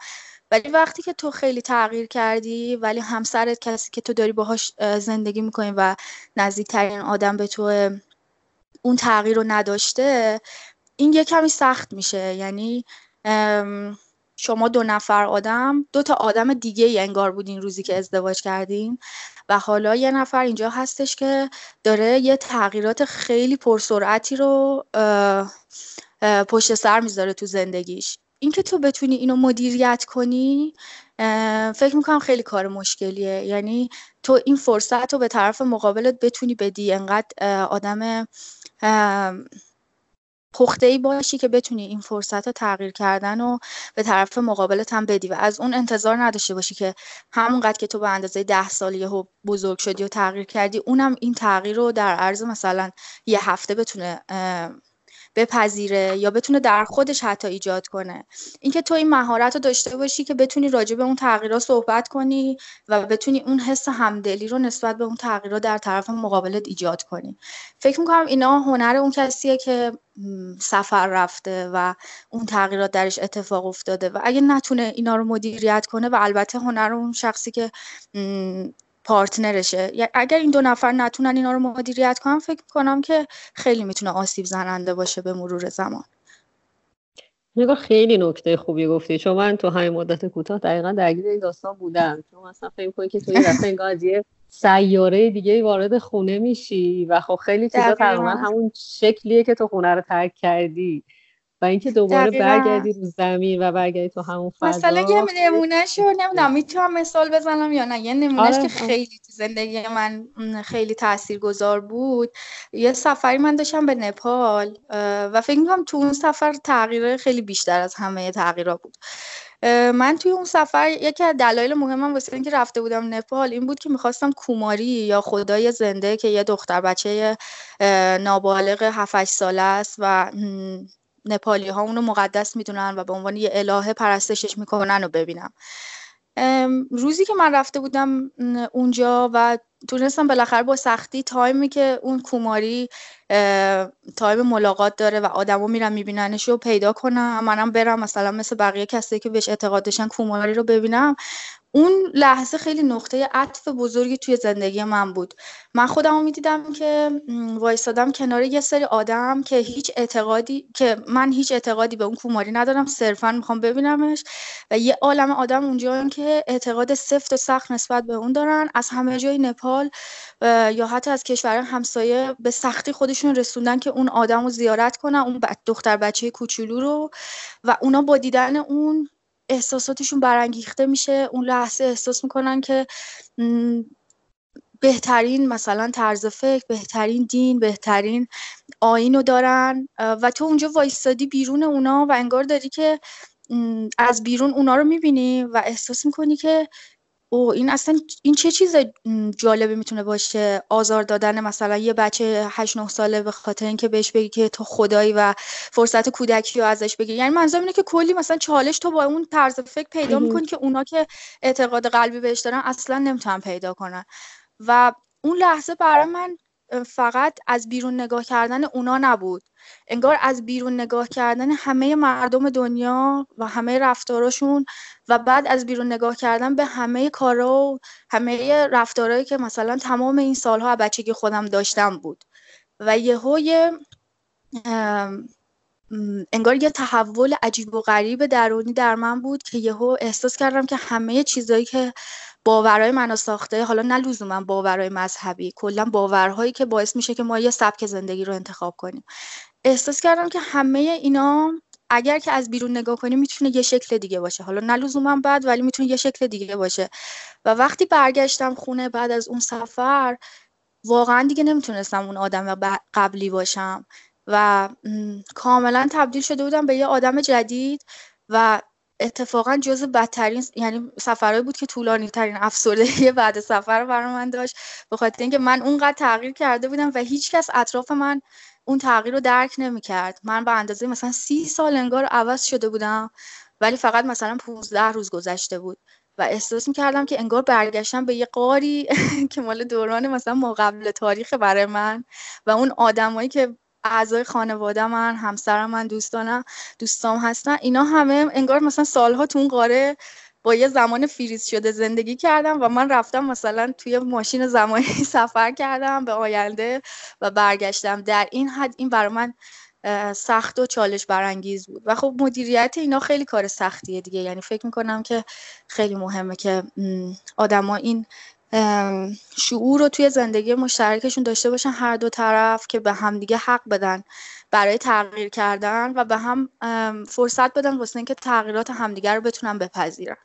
ولی وقتی که تو خیلی تغییر کردی ولی همسرت کسی که تو داری باهاش زندگی می‌کنی و نزدیکترین آدم به تو اون تغییر رو نداشته این یه کمی سخت میشه. یعنی شما دو نفر آدم دو تا آدم دیگه ای انگار بودین روزی که ازدواج کردین و حالا یه نفر اینجا هستش که داره یه تغییرات خیلی پرسرعتی رو پشت سر می‌ذاره تو زندگیش. اینکه تو بتونی اینو مدیریت کنی فکر می‌کنم خیلی کار مشکلیه. یعنی تو این فرصت رو به طرف مقابلت بتونی بدی. انقدر آدم پخته ای باشی که بتونی این فرصت رو تغییر کردن و به طرف مقابلت هم بدی و از اون انتظار نداشته باشی که همونقدر که تو به اندازه ده سال یهو بزرگ شدی و تغییر کردی اونم این تغییر رو در عرض مثلا یه هفته بتونه بپذیره یا بتونه در خودش حتی ایجاد کنه. اینکه تو این مهارت رو داشته باشی که بتونی راجع به اون تغییرات صحبت کنی و بتونی اون حس همدلی رو نسبت به اون تغییرات در طرف مقابلت ایجاد کنی. فکر می‌کنم اینا هنر اون کسیه که سفر رفته و اون تغییرات درش اتفاق افتاده و اگه نتونه اینا رو مدیریت کنه و البته هنر اون شخصی که پارتنرشه. اگر این دو نفر نتونن اینا رو مدیریت کنن فکر کنم که خیلی می‌تونه آسیب زننده باشه به مرور زمان. نگاه خیلی نکته خوبی گفتی. چون من تو همین مدت کوتاه دقیقا درگیر این داستان بودم. چون مثلا فکر کنی که توی دفعه انگار از یه سیاره دیگه وارد خونه میشی. و خب خیلی چیزا تقریبا همون شکلیه که تو خونه رو ترک کردی. و اینکه دوباره برگردی رو زمین و برگردی تو همون فضا مثلا یه نمونه شو نمی‌دونم می‌تونم مثال بزنم یا نه؟ یه نمونهش آره. که خیلی تو زندگی من خیلی تاثیرگذار بود. یه سفری من داشتم به نپال و فکر می‌کنم تو اون سفر تغییر خیلی بیشتر از همه تغییرات بود. من توی اون سفر یکی از دلایل مهمم واسه اینکه رفته بودم نپال این بود که می‌خواستم کوماری یا خدای زنده که یه دختر بچه نابالغ 7 ساله است و نپالی ها اونو مقدس می‌دونن و به عنوان یه الهه پرستشش می‌کنن و ببینم روزی که من رفته بودم اونجا و تونستم بالاخره با سختی time ی که اون کوماری time ملاقات داره و آدما میرن میبیننش رو پیدا کنم. منم برم مثلا مثل بقیه کسایی که بهش اعتقاد داشتن کوماری رو ببینم. اون لحظه خیلی نقطه عطف بزرگی توی زندگی من بود. من خودم می‌دیدم که وایستادم کنار یه سری آدم که هیچ اعتقادی که من هیچ اعتقادی به اون کوماری ندارم صرفا می‌خوام ببینمش. و یه عالم آدم اونجا که اعتقاد سفت و سخت نسبت به اون دارن. از همه جای نپال یا حتی از کشور همسایه به سختی خودشون رسوندن که اون آدم رو زیارت کنن اون دختر بچه کوچولو رو. و اونا با دیدن اون احساساتشون برانگیخته میشه. اون لحظه احساس می‌کنن که بهترین مثلا طرز فکر بهترین دین بهترین آین دارن. و تو اونجا وایستادی بیرون اونا و انگار داری که از بیرون اونا رو می‌بینی و احساس می‌کنی که او این اصلا این چه چیز جالبی می‌تونه باشه؟ آزار دادن مثلا یه بچه 8 9 ساله به خاطر اینکه بهش بگی که تو خدایی و فرصت کودکی رو ازش بگی یعنی منظورم اینه که کلی مثلا چالش تو با اون طرز فکر پیدا می‌کنی که اونا که اعتقاد قلبی بهش دارن اصلا نمی‌تونن پیدا کنن. و اون لحظه برای من فقط از بیرون نگاه کردن اونا نبود. انگار از بیرون نگاه کردن همه مردم دنیا و همه رفتاراشون و بعد از بیرون نگاه کردن به همه کارا و همه رفتارهایی که مثلا تمام این سالها بچگی خودم داشتم بود. و یهو یه انگار یه تحول عجیب و غریب درونی در من بود که یهو احساس کردم که همه چیزایی که باورهای منو ساخته. حالا نه لزوما باورهای مذهبی کلا باورهایی که باعث میشه که ما یه سبک زندگی رو انتخاب کنیم. احساس کردم که همه اینا اگر که از بیرون نگاه کنیم می‌تونه یه شکل دیگه باشه. حالا نه لزوما بعد ولی می‌تونه یه شکل دیگه باشه. و وقتی برگشتم خونه بعد از اون سفر واقعا دیگه نمی‌تونستم اون آدم قبلی باشم. و کاملا تبدیل شده بودم به یه آدم جدید و اتفاقا جز بدترین یعنی سفرهایی بود که طولانی ترین افسردگی *laughs* بعد سفر برای من داشت. به خاطر اینکه من اونقدر تغییر کرده بودم و هیچکس اطراف من اون تغییر رو درک نمی‌کرد. من به اندازه مثلا سی سال انگار عوض شده بودم ولی فقط مثلا 15 روز گذشته بود و احساس می‌کردم که انگار برگشتم به یه قاری *laughs* که مال دوران مثلا ما قبل تاریخ برای من و اون آدمایی که اعضای خانواده من همسرم من دوستانم دوستام هستن. اینا همه انگار مثلا سالها تو اون قاره با یه زمان فریز شده زندگی کردم و من رفتم مثلا توی ماشین زمانی *laughs* سفر کردم به آینده و برگشتم. در این حد این برای من سخت و چالش برانگیز بود. و خب مدیریت اینا خیلی کار سختیه دیگه. یعنی فکر می‌کنم که خیلی مهمه که آدما این شعور رو توی زندگی مشترکشون داشته باشن هر دو طرف که به همدیگه حق بدن برای تغییر کردن و به هم فرصت بدن واسه اینکه تغییرات همدیگه رو بتونن بپذیرن.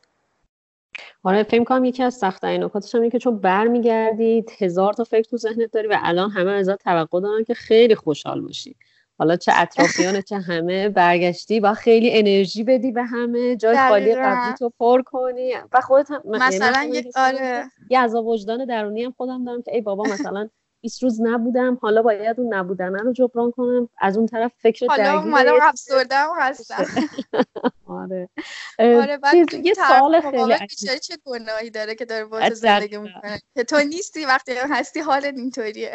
آره فکر کنم یکی از سخت این نکاتش اینه که چون برمیگردید هزار تا فکر تو ذهنت داری و الان همه ازت توقع دارن که خیلی خوشحال باشی. حالا چه اطرافیان چه همه برگشتی با خیلی انرژی بدی به همه. جای خالی قبلی تو پر کنی. و خودت هم یعنی مثلا یک آره. یه عذاب وجدان درونی هم خودم دارم که ای بابا مثلا 20 روز نبودم حالا باید اون نبودن رو جبران کنم. از اون طرف فکر حالا اومدم افسردم هستم. *laughs* آره. آره یه سوال خیلی بیچاره چه گناهی داره که داره با زندگی می‌کنه. که تو نیستی وقتی هستی حالت اینطوریه.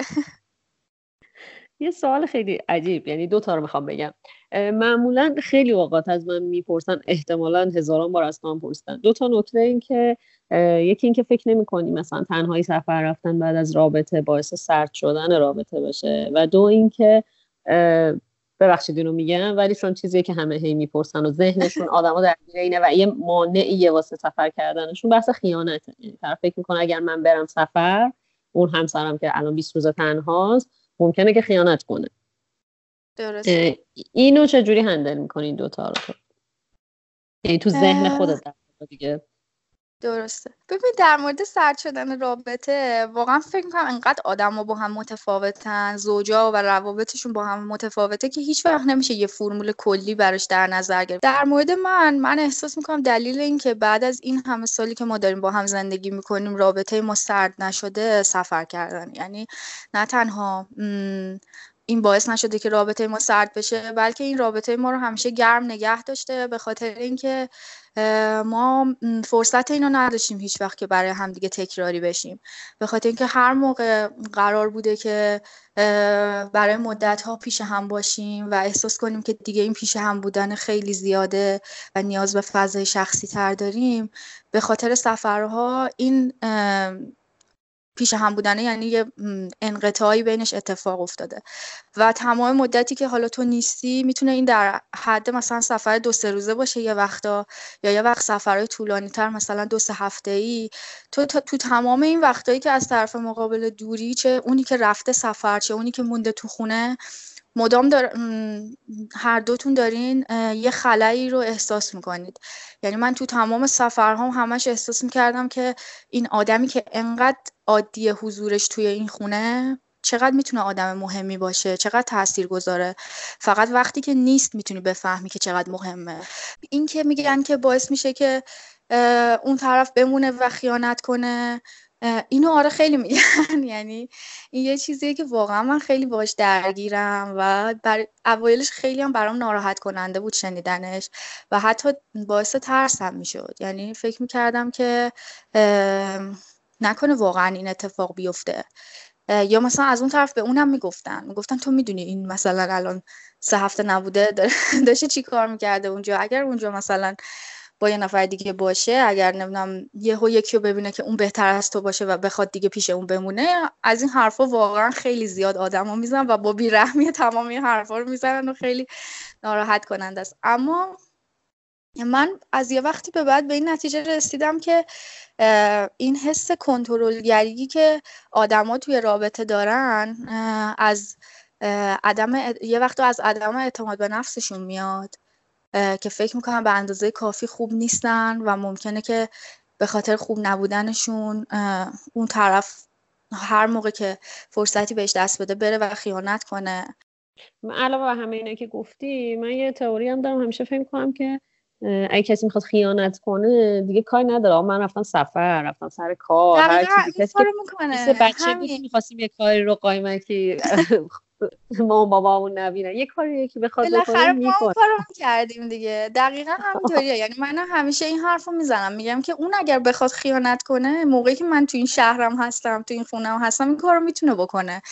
یه سوال خیلی عجیب یعنی دو تا رو می‌خوام بگم. معمولا خیلی اوقات از من می‌پرسن احتمالا هزاران بار از من پرسیدن. دو تا نکته این که یکی اینکه فکر نمی کنی مثلا تنهایی سفر رفتن بعد از رابطه باعث سرد شدن رابطه بشه. و دو اینکه ببخشید اینو میگم ولی چون چیزیه که همه هی می‌پرسن و ذهنشون آدما در اینه و یه مانعیه واسه سفر کردنشون بحث خیانته. یعنی طرف فکر می‌کنه اگر من برم سفر اون همسرم که الان 20 روز تنهاست ممکنه که خیانت کنه. درست اینو چجوری هندل می‌کنی دوتا رو تو؟ یعنی تو ذهن خودت دیگه درسته. ببین در مورد سرد شدن رابطه واقعا فکر می‌کنم انقدر آدم ها با هم متفاوتن زوجا و روابطشون با هم متفاوته که هیچ وقت نمیشه یه فرمول کلی براش در نظر گرفت. در مورد من من احساس می‌کنم دلیل این که بعد از این همه سالی که ما داریم با هم زندگی می‌کنیم رابطه ما سرد نشده سفر کردن. یعنی نه تنها این باعث نشده که رابطه ما سرد بشه بلکه این رابطه ما رو همیشه گرم نگه داشته به خاطر اینکه ما فرصت اینو نداشتیم هیچ وقت که برای همدیگه تکراری بشیم. به خاطر اینکه هر موقع قرار بوده که برای مدت ها پیش هم باشیم و احساس کنیم که دیگه این پیش هم بودن خیلی زیاده و نیاز به فضای شخصی تر داریم به خاطر سفرها این پیش هم بودنه یعنی یه انقطاعی بینش اتفاق افتاده. و تمام مدتی که حالا تو نیستی می‌تونه این در حد مثلا سفر دو سه روزه باشه یه وقتا یا یه وقت سفرهای طولانی تر مثلا دو سه هفته ای تو تو تمام این وقتایی که از طرف مقابل دوری چه اونی که رفته سفر چه اونی که مونده تو خونه مدام دار... هر دوتون دارین یه خلایی رو احساس می‌کنید. یعنی من تو تمام سفرهام همش احساس می‌کردم که این آدمی که انقدر عادی حضورش توی این خونه چقدر می‌تونه آدم مهمی باشه چقدر تاثیر گذاره فقط وقتی که نیست می‌تونی بفهمی که چقدر مهمه. این که میگن که باعث میشه که اون طرف بمونه و خیانت کنه اینو آره خیلی میگن *laughs* یعنی این یه چیزیه که واقعا من خیلی باش درگیرم و بر اوایلش خیلی هم برام ناراحت کننده بود شنیدنش و حتی باعث ترسم می‌شد. یعنی فکر می‌کردم که نکنه واقعا این اتفاق بیفته. یا مثلا از اون طرف به اونم می‌گفتن. می‌گفتن تو می‌دونی این مثلا الان سه هفته نبوده *laughs* داشته چی کار می‌کرده اونجا؟ اگر اونجا مثلا با یه نفر دیگه باشه اگر نمی‌دونم یهو یکی رو ببینه که اون بهتر از تو باشه و بخواد دیگه پیش اون بمونه از این حرفا واقعا خیلی زیاد آدما می‌زنن و با بیرحمی تمام این حرفا رو می‌زنن و خیلی ناراحت کننده است. اما من از یه وقتی به بعد به این نتیجه رسیدم که این حس کنترلگری که آدما توی رابطه دارن از عدم یه وقت از عدم اعتماد به نفسشون میاد. که فکر می‌کنم به اندازه کافی خوب نیستن و ممکنه که به خاطر خوب نبودنشون اون طرف هر موقع که فرصتی بهش دست بده بره و خیانت کنه. علاوه بر همه اینا که گفتی من یه تئوری هم دارم. همیشه فکر کنم که اگه کسی می‌خواد خیانت کنه دیگه کاری نداره. من رفتم سفر رفتم سر کار هر چیزی کسی که بچه می‌خواستیم یه کاری رو قایمکی *laughs* *laughs* *laughs* ما بابامون نبینن. یه کاری که بخواد بکنه ما کارو کردیم دیگه. دقیقا همینطوریه. یعنی من همیشه این حرفو می‌زنم. میگم که اون اگر بخواد خیانت کنه موقعی که من تو این شهرم هستم تو این خونم هستم این کارو می‌تونه بکنه.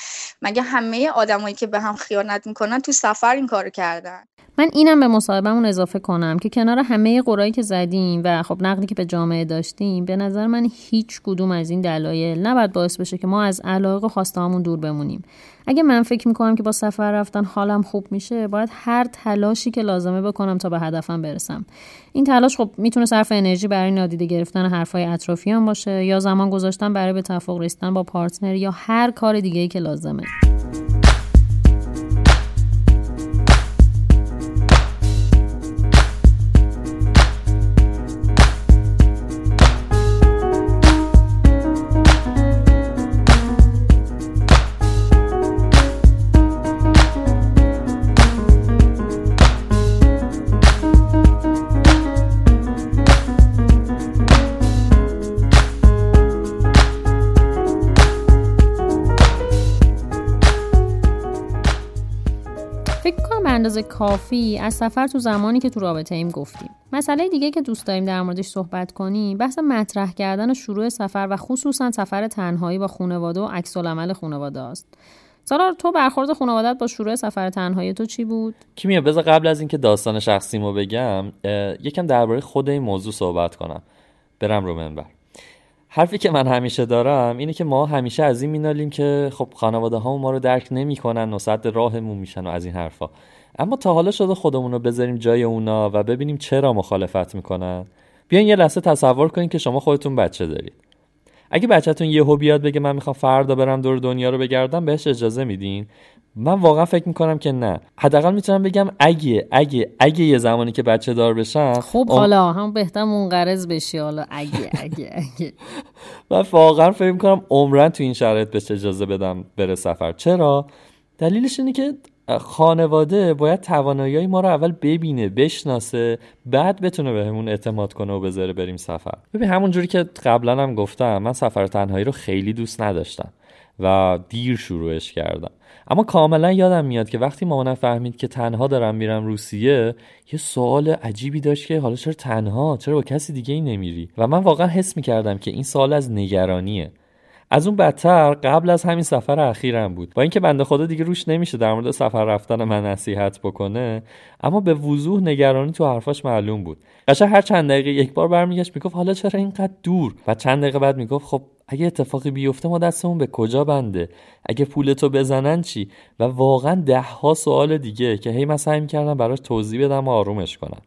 مگه همه آدمایی که به هم خیانت می‌کنن تو سفر این کارو کردن؟ من اینم به مصاحبهمون اضافه کنم که کنار همه قرایی که زدیم و خب نقدی که به جامعه داشتیم به نظر من هیچ کدوم از این دلایل نباید باعث بشه که ما از علایق و خواستهامون دور بمونیم. اگه من فکر می‌کنم که سفر رفتن حالم خوب میشه باید هر تلاشی که لازمه بکنم تا به هدفم برسم. این تلاش خب می‌تونه صرف انرژی برای نادیده گرفتن حرفهای اطرافیان باشه یا زمان گذاشتن برای به توافق رسیدن با پارتنر یا هر کار دیگه ای که لازمه. اندازه کافی از سفر تو زمانی که تو رابطه ایم گفتیم. مسئله دیگه که دوست داریم در موردش صحبت کنیم بحث مطرح کردن شروع سفر و خصوصا سفر تنهایی با خانواده و عکس العمل خانواده است. سالار تو برخورد خانوادت با شروع سفر تنهایی تو چی بود؟ کیمیا بذار قبل از اینکه داستان شخصیمو بگم یکم درباره خود این موضوع صحبت کنم. برم رو منبر. حرفی که من همیشه دارم اینه که ما همیشه از این مینالیم که خب خانواده ها ما رو درک نمی‌کنن و صد راهمون میشن و از این حرفا. اما تا حالا شده خودمون رو بذاریم جای اونا و ببینیم چرا مخالفت می‌کنن. بیاین یه لحظه تصور کنین که شما خودتون بچه دارید. اگه بچهتون یهو بیاد بگه من می‌خوام فردا برم دور دنیا رو بگردم بهش اجازه میدین؟ من واقعا فکر می‌کنم که نه. حداقل می‌تونم بگم اگه اگه اگه یه زمانی که بچه دار بشن خب حالا هم بهتر منقرض بشی حالا. اگه اگه اگه. *laughs* من واقعا فکر می‌کنم عمرن تو این شرایط بهش اجازه بدم بره سفر. چرا؟ دلیلش اینه که خانواده باید توانایی ما رو اول ببینه بشناسه بعد بتونه بهمون به اعتماد کنه و بذاره بریم سفر. ببین همون جوری که قبلا هم گفتم من سفر تنهایی رو خیلی دوست نداشتم و دیر شروعش کردم. اما کاملا یادم میاد که وقتی مامانم فهمید که تنها دارم میرم روسیه یه سوال عجیبی داشت که حالا چرا تنها؟ چرا با کسی دیگه ای نمیری؟ و من واقعا حس می‌کردم که این سوال از نگرانیه. از اون بدتر قبل از همین سفر اخیرم بود. با اینکه بنده خدا دیگه روش نمیشه در مورد سفر رفتن من نصیحت بکنه اما به وضوح نگرانی تو حرفاش معلوم بود. قشنگ هر چند دقیقه یک بار برمیگشت می‌گفت حالا چرا اینقدر دور؟ و چند دقیقه بعد می‌گفت خب اگه اتفاقی بیفته ما دستمون به کجا بنده؟ اگه پولتو بزنن چی؟ و واقعا ده ها سوال دیگه که هی من سعی می‌کردم براش توضیح بدم و آرومش کنم.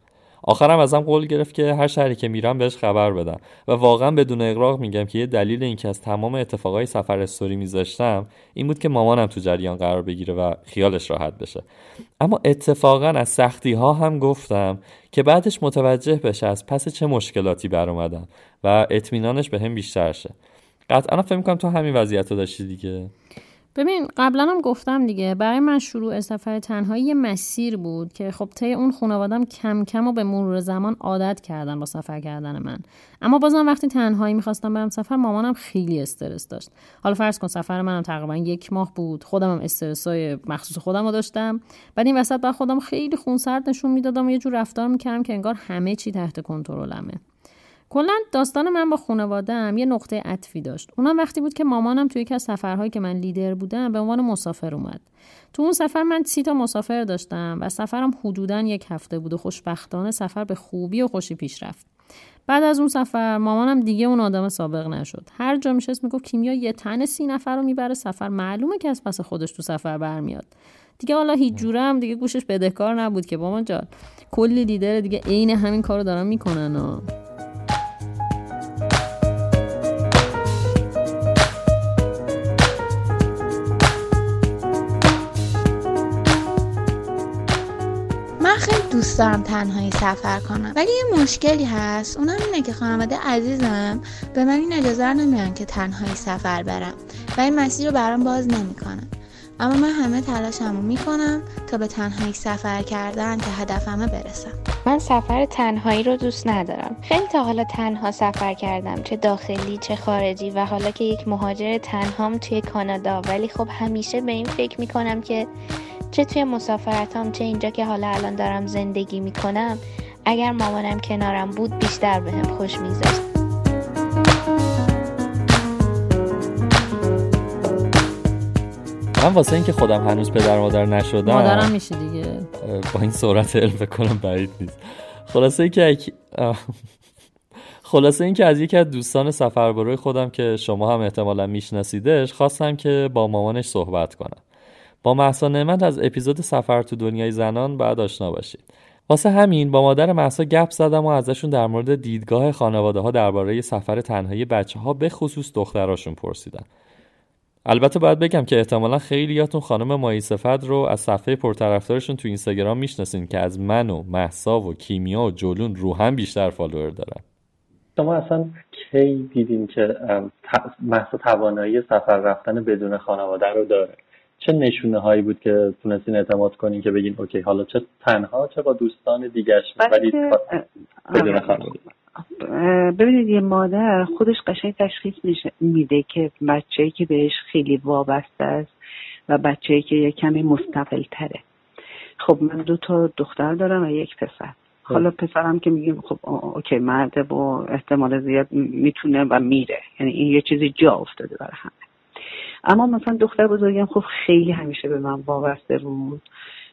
آخرم ازم قول گرفت که هر شهری که میرم بهش خبر بدم. و واقعا بدون اقراق میگم که یه دلیل اینکه از تمام اتفاقای سفر استوری میذاشتم این بود که مامانم تو جریان قرار بگیره و خیالش راحت بشه. اما اتفاقا از سختی ها هم گفتم که بعدش متوجه بشه از پس چه مشکلاتی بر اومدم و اطمینانش به هم بیشتر شه. قطعا فکر می‌کنم تو همین وضعیت رو داشتی دیگه. ببین قبلا هم گفتم دیگه برای من شروع سفر تنهایی یه مسیر بود که خب طی اون خانوادم کم کم و به مرور زمان عادت کردن با سفر کردن من. اما بازم وقتی تنهایی می‌خواستم برم سفر مامانم خیلی استرس داشت. حالا فرض کن سفر منم تقریبا یک ماه بود خودم هم استرس های مخصوص خودم رو داشتم. بعد این وسط بر خودم خیلی خونسرد نشون می‌دادم و یه جور رفتار می‌کردم که انگار همه چی تحت کنترلمه. کلا داستان من با خانواده‌ام یه نقطه عطفی داشت. اونم وقتی بود که مامانم توی یکی از سفرهایی که من لیدر بودم به عنوان مسافر اومد. تو اون سفر من سی تا مسافر داشتم و سفرم حدودا یک هفته بود و خوشبختانه سفر به خوبی و خوشی پیش رفت. بعد از اون سفر مامانم دیگه اون آدم سابق نشد. هر جا میشست می‌گفت کیمیا یه تن سی نفر رو می‌بره سفر. معلومه که از پس خودش تو سفر برمیاد. دیگه حالا هیچ جوره هم دیگه گوشش بدهکار نبود که مامان جان. کلی لیدر دیگه عین همین کارو دارن می‌کنن دوست دارم تنهایی سفر کنم. ولی یه مشکلی هست. اونم اینه که خانواده عزیزم به من این اجازه رو نمیدن که تنهایی سفر برم. و این مسیر رو برام باز نمی‌کنن. اما من همه تلاشمو می‌کنم تا به تنهایی سفر کردن که هدفمه برسم. من سفر تنهایی رو دوست ندارم. خیلی تا حالا تنها سفر کردم. چه داخلی چه خارجی و حالا که یک مهاجر تنهام توی کانادا. ولی خب همیشه به این فکر می‌کنم که چه توی مسافرتام چه اینجا که حالا الان دارم زندگی می‌کنم اگر مامانم کنارم بود بیشتر بهم به خوش میگذشت. من واسه اینکه خودم هنوز پدر مادر نشدم مادرم میشه دیگه. با این سرعت علم بکنم بعید نیست. خلاصه اینکه خلاصه اینکه از یکی از دوستان سفربروی خودم که شما هم احتمالا میشناسیدش خواستم که با مامانش صحبت کنم. با محسا نعمت از اپیزود سفر تو دنیای زنان بعد آشنا باشید. واسه همین با مادر محسا گپ زدم و ازشون در مورد دیدگاه خانواده ها درباره سفر تنهایی بچه ها به خصوص دختراشون پرسیدم البته باید بگم که احتمالا خیلیاتون خانم مایی صفت رو از صفحه پرطرفدارشون تو اینستاگرام می‌شناسین که از من و محسا و کیمیا و جلون رو هم بیشتر فالوور دارن. شما اصلا کی دیدین که محسا توانایی سفر رفتن بدون خانواده رو داره؟ چه نشونه هایی بود که تونستین اعتماد کنین که بگین اوکی حالا چه تنها چه با دوستان دیگرش ولی بدون ببینید یه مادر خودش قشنگ تشخیص میده که بچه‌ای که بهش خیلی وابسته است و بچه‌ای که یه کمی مستقل تره خب من دو تا دختر دارم و یک پسر. حالا پسرم که میگیم خب اوکی مرده با احتمال زیاد می‌تونه و میره. یعنی این یه چیزی جا افتاده برای همه. اما مثلا دختر بزرگم خب خیلی همیشه به من وابسته بود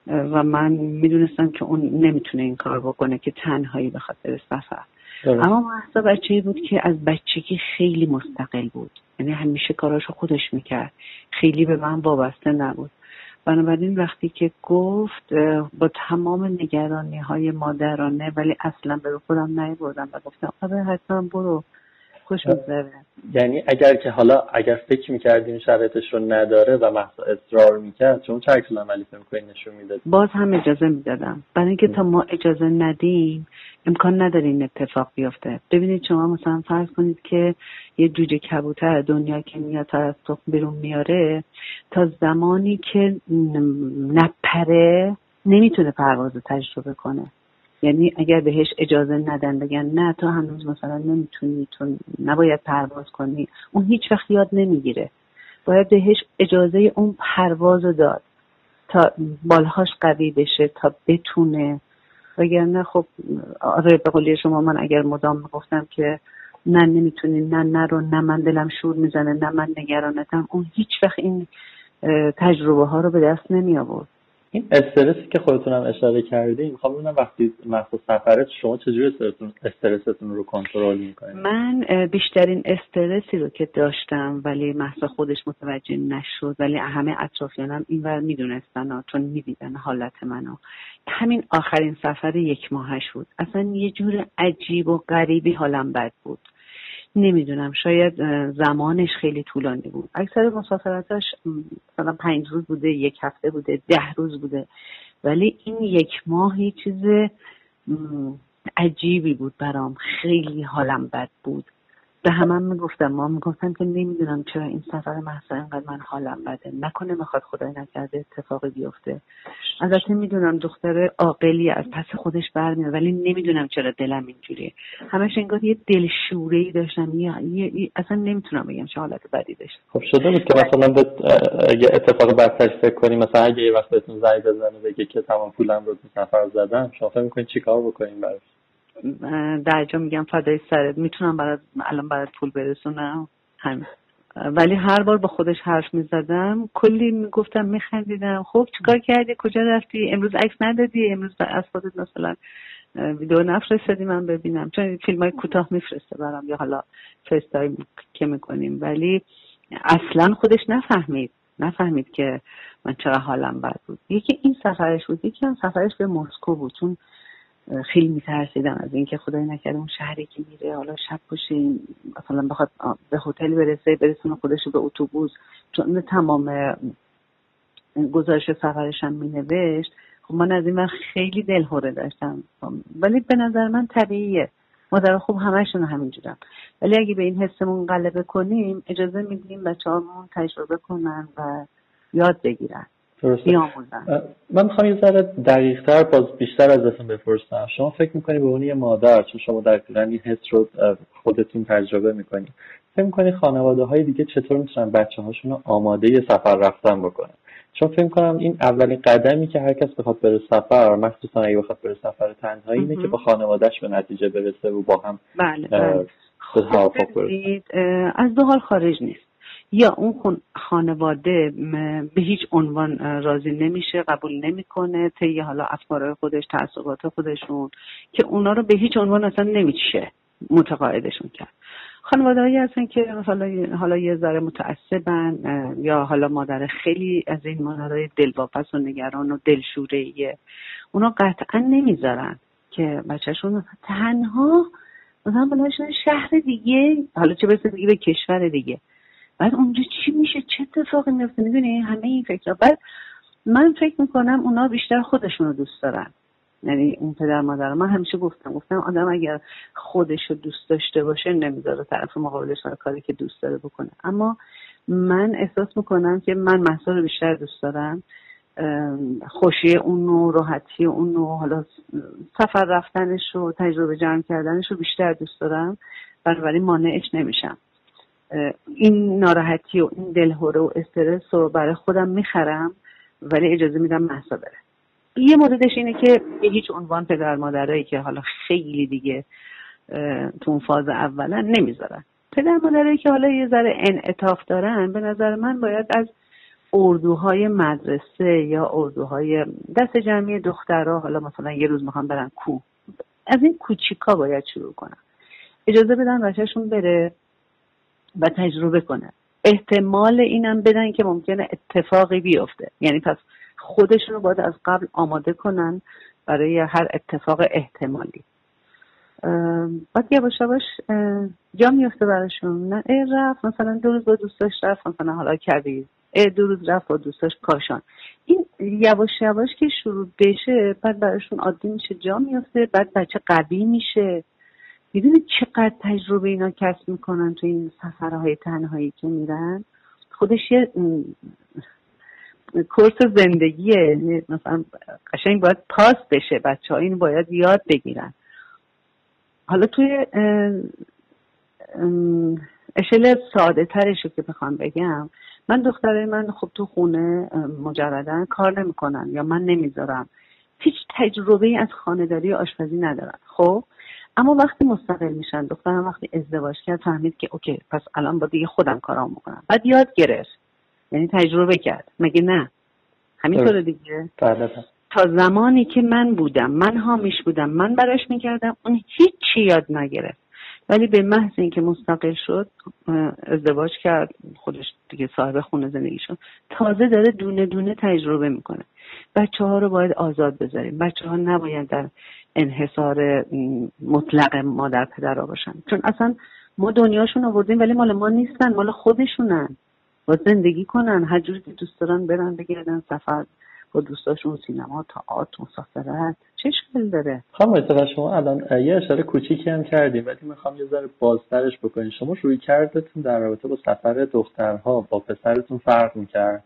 و من می‌دونستم که اون نمی‌تونه این کار بکنه که تنهایی به خاطر سفر. اما محسا بچه بود که از بچگی خیلی مستقل بود. یعنی همیشه کاراشو خودش می‌کرد. خیلی به من وابسته نبود. بنابراین وقتی که گفت با تمام نگرانی های مادرانه ولی اصلا به خودم نیبردم و گفتم آره حتما برو. خوش میگذره. یعنی اگر که حالا اگر فکر می‌کردیم شرایطش رو نداره و محض اصرار می‌کرد چون چه عکس عملی فکر نشون می‌داد. باز هم اجازه می‌دادم. برای اینکه تا ما اجازه ندیم امکان نداره این اتفاق بیفته. ببینید شما مثلا فرض کنید که یه جوجه کبوتر دنیا که میاد تا از تخم بیرون میاره تا زمانی که نپره نمی‌تونه پرواز تجربه کنه. یعنی اگر بهش اجازه ندن بگن نه تو هنوز مثلا نمی‌تونی تو نباید پرواز کنی. اون هیچ وقت یاد نمی‌گیره. باید بهش اجازه اون پرواز داد تا بالهاش قوی بشه تا بتونه. وگرنه خب آره به قولی شما من اگر مدام می‌گفتم که نه نمی‌تونی نه نرو نه من دلم شور می‌زنه نه من نگرانتم. اون هیچ وقت این تجربه ها رو به دست نمی آورد این استرسی که خودتون هم اشاره کردیم می‌خوام ببینم وقتی مخصوص سفرت شما چجوری استرستون, رو کنترل می‌کنید من بیشترین استرسی رو که داشتم ولی محض خودش متوجه نشد ولی همه اطرافیانم اینور می‌دونستن چون می‌دیدن حالت منو. همین آخرین سفر یک ماهش بود. اصلا یه جور عجیب و غریبی حالم بد بود. نمی‌دونم شاید زمانش خیلی طولانی بود. اکثر مسافرتاش مثلا پنج روز بوده یک هفته بوده ده روز بوده. ولی این یک ماه چیز عجیبی بود برام. خیلی حالم بد بود. به همه می‌گفتم. ما می‌گفتم که نمی‌دونم چرا این سفر محصا اینقدر من حالم بده. نکنه می‌خواد خدای نکرده اتفاقی بیفته. البته می‌دونم دختر عاقلی از پس خودش برمیاد ولی نمی‌دونم چرا دلم اینجوریه. همش انگار یه دلشوره ای داشتم. یه, اصلا نمی‌تونم بگم چه حالت بدی داشت خب شده بود که مثلا به اگه اتفاق بدترش فکر کنیم مثلا اگه یه وقت بهتون زنگ بزنه بگه که تمام پولم رو تو سفر زدم شما فکر می‌کنید چیکار بکنیم براش؟ در جا میگم فدای سرت می‌تونم برات الان برات پول برسونم. همین. ولی هر بار با خودش حرف می‌زدم. کلی می‌گفتم میخندیدم. خب چیکار کردی؟ کجا رفتی؟ امروز عکس ندادی؟ امروز از خودت مثلا ویدیو نفرستادی من ببینم. چون فیلم های کوتاه میفرسته برام یا حالا فیس که می‌کنیم. ولی اصلا خودش نفهمید. نفهمید که من چرا حالم بد بود. یکی این سفرش بود. یکی هم سفرش به مسکو بود. چون خیلی میترسیدم از اینکه خدای نکرده اون شهری که میره حالا شب باشه مثلا بخواد به هتل برسه برسونه خودش به اتوبوس. چون تمام گزارش سفرش هم مینوشت. خب من از این وقت خیلی دلهوره داشتم. ولی به نظر من طبیعیه. مادر خوب همشون همینجورم. ولی اگه به این حسمون غلبه کنیم اجازه میدیم بچه همون تجربه کنن و یاد بگیرن. درسته. من می‌خوام یه ذره دقیقتر باز بیشتر ازتون بپرسم. شما فکر می‌کنی به اون یه مادر چون شما در این حس رو خودتون تجربه می‌کنی فکر می‌کنی خانواده های دیگه چطور می‌تونن بچه هاشون رو آماده سفر رفتن بکنن؟ چون فکر کنم این اولین قدمی که هر کس بخواد بره سفر مخصوصا اگه بخواد بره سفر تنهایی اینه که با خانوادهش به نتیجه برسه و با هم بله, بله. از دو حال خارج نیست. یا اون خانواده به هیچ عنوان راضی نمیشه قبول نمی‌کنه طی حالا افکارهای خودش تعصبات خودشون که اونا رو به هیچ عنوان اصلا نمیشه متقاعدشون کرد. خانواده هایی هستن که حالا حالا یه ذره متعصبن یا حالا مادر خیلی از این مادرهای دلواپس و نگران و دلشوره اونا قطعا نمی‌ذارن که بچهشون تنها مثلا بلاشون شهر دیگه حالا چه برسه دیگه به کشور دیگه. بعد اونجا چی میشه؟ چه اتفاقی میفته؟ می‌دونی؟ همه این فکر بعد من فکر می‌کنم اونا بیشتر خودشون رو دوست دارن. یعنی اون پدر مادر من همیشه گفتم گفتم آدم اگر خودش رو دوست داشته باشه نمی‌ذاره طرف مقابلش کاری که دوست داره بکنه. اما من احساس می‌کنم که من محصول رو بیشتر دوست دارم. خوشی اون و راحتی اون و حالا سفر رفتنش و تجربه جمع کردنش رو بیشتر دوست دارم. بنابراین مانعش نمیشم. این ناراحتی و این دلهوره و استرس رو برای خودم می‌خرم ولی اجازه میدم محسا بره. یه موردش اینه که به هیچ عنوان پدر مادرایی که حالا خیلی دیگه تو اون فاز اولا نمی‌ذارن. پدر مادرایی که حالا یه ذره انعطاف دارن به نظر من باید از اردوهای مدرسه یا اردوهای دست جمعی دخترها حالا مثلا یه روز می‌خوام برن کو از این کوچیکا باید شروع کنم. اجازه بدن بچهشون بره. و تجربه کنه. احتمال اینم بدن که ممکنه اتفاقی بیفته. یعنی پس خودشون رو باید از قبل آماده کنن برای هر اتفاق احتمالی. بعد یواش یواش جا میفته براشون. نه ای رفت مثلا دو روز با دوستاش رفت مثلا حالا کردی. ای دو روز رفت با دوستاش کاشان. این یواش یواش که شروع بشه بعد براشون عادی میشه جا میفته بعد بچه قوی میشه. می‌دونی چقدر تجربه اینا کسب می‌کنن تو این سفرهای تنهایی که میرن؟ خودش یه کورس زندگیه. مثلا قشنگ باید پاس بشه. بچه ها این باید یاد بگیرن. حالا توی اشل ساده ترش که بخوام بگم من دختره من خب تو خونه مجردن کار نمی‌کنن یا من نمی‌ذارم. هیچ تجربه از خانهداری آشپزی ندارن خب؟ اما وقتی مستقل میشن دخترم وقتی ازدواج کرد فهمید که اوکی پس الان با دیگه خودم کارام می‌کنم. بعد یاد گرفت. یعنی تجربه کرد. مگه نه؟ همینطور دیگه. بله، بله. تا زمانی که من بودم من حامیش بودم من براش می‌کردم اون هیچی یاد نگرفت. ولی به محض اینکه مستقل شد ازدواج کرد خودش دیگه صاحب خونه زندگی شد تازه داره دونه دونه تجربه می‌کنه. بچه ها رو باید آزاد بذاریم. بچه ها نباید در انحصار مطلق مادر پدر باشن. چون اصلا ما دنیاشون آوردیم ولی مال ما نیستن مال خودشونن. باید زندگی کنن هر جوری که دوست دارن برن بگردن سفر با دوستاشون سینما تئاتر مسافرت. چه اشکال داره؟ خانم شما الان یه اشاره کوچیکی هم کردیم ولی می‌خوام یه ذره بازترش بکنیم. شما روی کردتون در رابطه با سفر دخترها با پسرتون فرق می‌کرد؟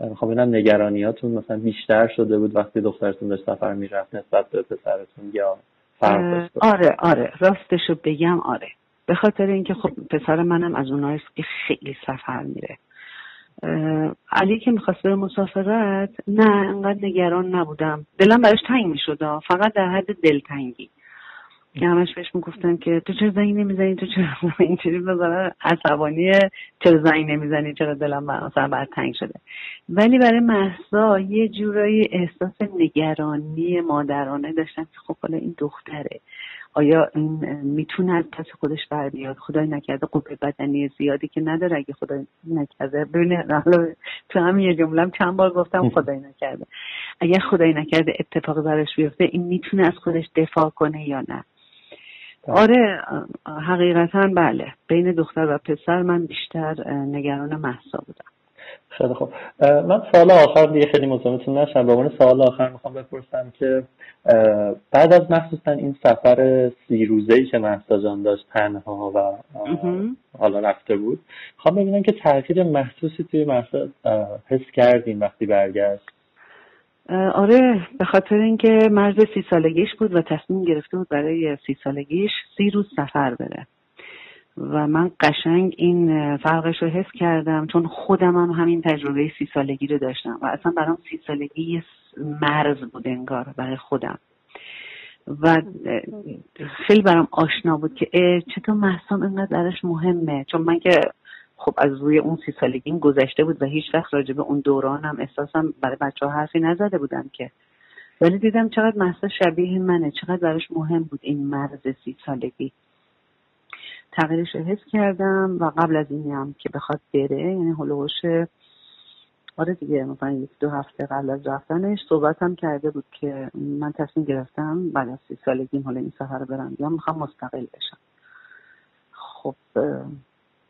می‌خوام ببینم نگرانیاتون مثلا بیشتر شده بود وقتی دخترتون داشت سفر می‌رفت نسبت به پسرتون یا فرق آره آره. راستشو بگم آره. به خاطر اینکه خب پسر منم از اوناییست که خیلی سفر میره. علی که می‌خواست به مسافرت نه انقدر نگران نبودم. دلم براش تنگ می‌شد فقط در حد دلتنگی. همش بهش می‌گفتن که تو چرا زنگ نمی‌زنی؟ تو چرا *laughs* اینجوری بذاره عصبانی؟ چرا زنگ نمی‌زنی؟ چرا دلم مثلا بعد تنگ شده؟ ولی برای محسا یه جورایی احساس نگرانی مادرانه داشتم که خب حالا این دختره. آیا این می‌تونه از پس خودش بر بیاد؟ خدای نکرده قوه بدنی زیادی که نداره اگه خدای نکرده. ببین تو همین یه جمله چند بار گفتم خدای نکرده. اگر خدای نکرده اتفاق براش بیفته این می‌تونه از خودش دفاع کنه یا نه. آره حقیقتا بله. بین دختر و پسر من بیشتر نگران محسا بودم. خیلی خوب. من سال آخر دیگه خیلی مزاحمتون نشم. به عنوان سال آخر می‌خوام بپرسم که بعد از مخصوصا این سفر سی روزه ای که محسا جان داشت تنها و حالا رفته بود می‌خوام ببینم که تغییر محسوسی توی محسا حس کردیم وقتی برگشت؟ آره به خاطر اینکه مرز سی سالگیش بود و تصمیم گرفته بود برای سی سالگیش سی روز سفر بره. و من قشنگ این فرقش رو حس کردم چون خودم هم همین تجربه سی سالگی رو داشتم و اصلا برام سی سالگی یه مرز بود انگار برای خودم. و خیلی برام آشنا بود که چطور محسام اینقدر درش مهمه؟ چون من که خب از روی اون سی سالگی گذشته بود و هیچ وقت راجع به اون دورانم احساسم برای بچه ها حرفی نزده بودم که. ولی دیدم چقدر محسا شبیه منه چقدر براش مهم بود این مرز سی سالگی. تغییرش رو حس کردم و قبل از اینی هم که بخواد بره یعنی هلوش آره دیگه مثلا یک دو هفته قبل از رفتنش صحبت هم کرده بود که من تصمیم گرفتم بعد از سی سالگیم حالا این سفر برم یا می‌خوام مستقل بشم. خب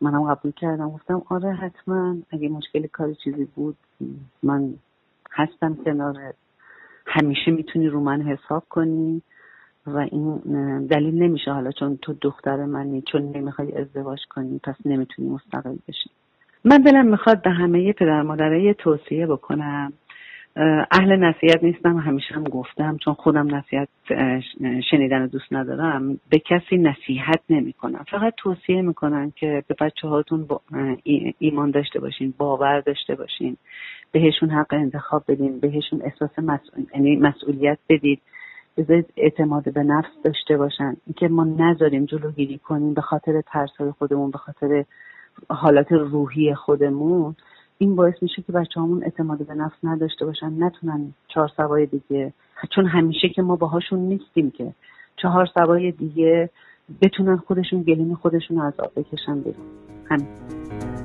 منم قبول کردم. گفتم آره حتما اگه مشکل کاری چیزی بود من هستم کنارت همیشه می‌تونی رو من حساب کنی و این دلیل نمیشه حالا چون تو دختر منی چون نمی‌خوای ازدواج کنی پس نمی‌تونی مستقل بشی. من دلم می‌خواد به همه پدر مادرای توصیه بکنم. اهل نصیحت نیستم همیشه هم گفتم چون خودم نصیحت شنیدن دوست ندارم. به کسی نصیحت نمی‌کنم. فقط توصیه می‌کنم که به بچه هاتون ایمان داشته باشین باور داشته باشین. بهشون حق انتخاب بدین بهشون احساس یعنی مسئولیت بدید. بذارید اعتماد به نفس داشته باشن. اینکه ما نذاریم جلوگیری کنیم به خاطر ترس های خودمون به خاطر حالات روحی خودمون. این باعث میشه که بچه همون اعتماد به نفس نداشته باشن. نتونن چهار سوای دیگه. چون همیشه که ما باهاشون نیستیم که. چهار سوای دیگه بتونن خودشون گلیم خودشون از آب بکشن بیرون. همین.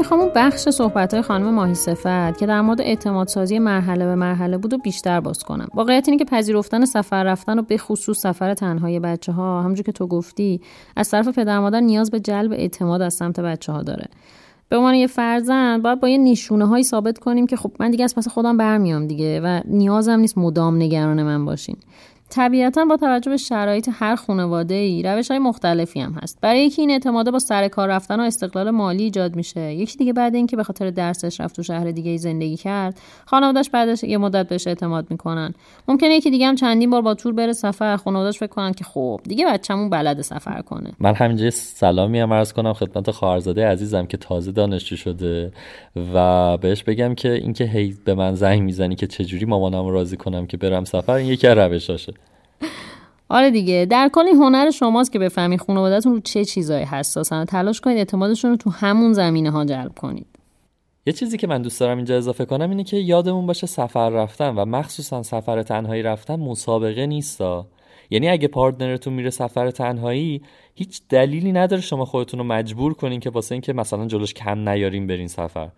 می‌خوام اون بخش صحبت های خانم ماهی صفت که در مورد اعتماد سازی مرحله به مرحله بود و بیشتر باز کنم. واقعیت اینه که پذیرفتن سفر رفتن و به خصوص سفر تنهای بچه ها همونجور که تو گفتی از طرف پدر مادر نیاز به جلب اعتماد از سمت بچه ها داره. به عنوان یه فرزند باید با یه نشونه هایی ثابت کنیم که خب من دیگه از پس خودم برمیام دیگه و نیازم نیست مدام نگران من باشین. طبیعتا با توجه به شرایط هر خانواده ای روش های مختلفی هم هست. برای یکی این اعتماده با سر کار رفتن و استقلال مالی ایجاد میشه یکی دیگه بعد اینکه به خاطر درسش رفت تو شهر دیگه زندگی کرد خانوادهش بعدش یه مدت بهش اعتماد می‌کنن. ممکنه یکی دیگه هم چندین بار با تور بره سفر خانوادهش فکر کنن که خب دیگه بچه‌مون بلد سفر کنه. من همینجا سلامی هم عرض کنم خدمت خواهرزاده عزیزم که تازه دانشجو شده و بهش بگم که اینکه هی به من زنگ می‌زنی که چجوری مامانم راضی کنم که برم سفر این یکی روشاشه. آره دیگه. در کل این هنر شماست که بفهمی خانوادهتون رو چه چیزایی حساسن. تلاش کنید اعتمادشون رو تو همون زمینه ها جلب کنید. یه چیزی که من دوست دارم اینجا اضافه کنم اینه که یادمون باشه سفر رفتن و مخصوصا سفر تنهایی رفتن مسابقه نیستا. یعنی اگه پارتنرتون میره سفر تنهایی هیچ دلیلی نداره شما خودتون رو مجبور کنین که واسه اینکه مثلا جلوش کم نیارین برین سفر.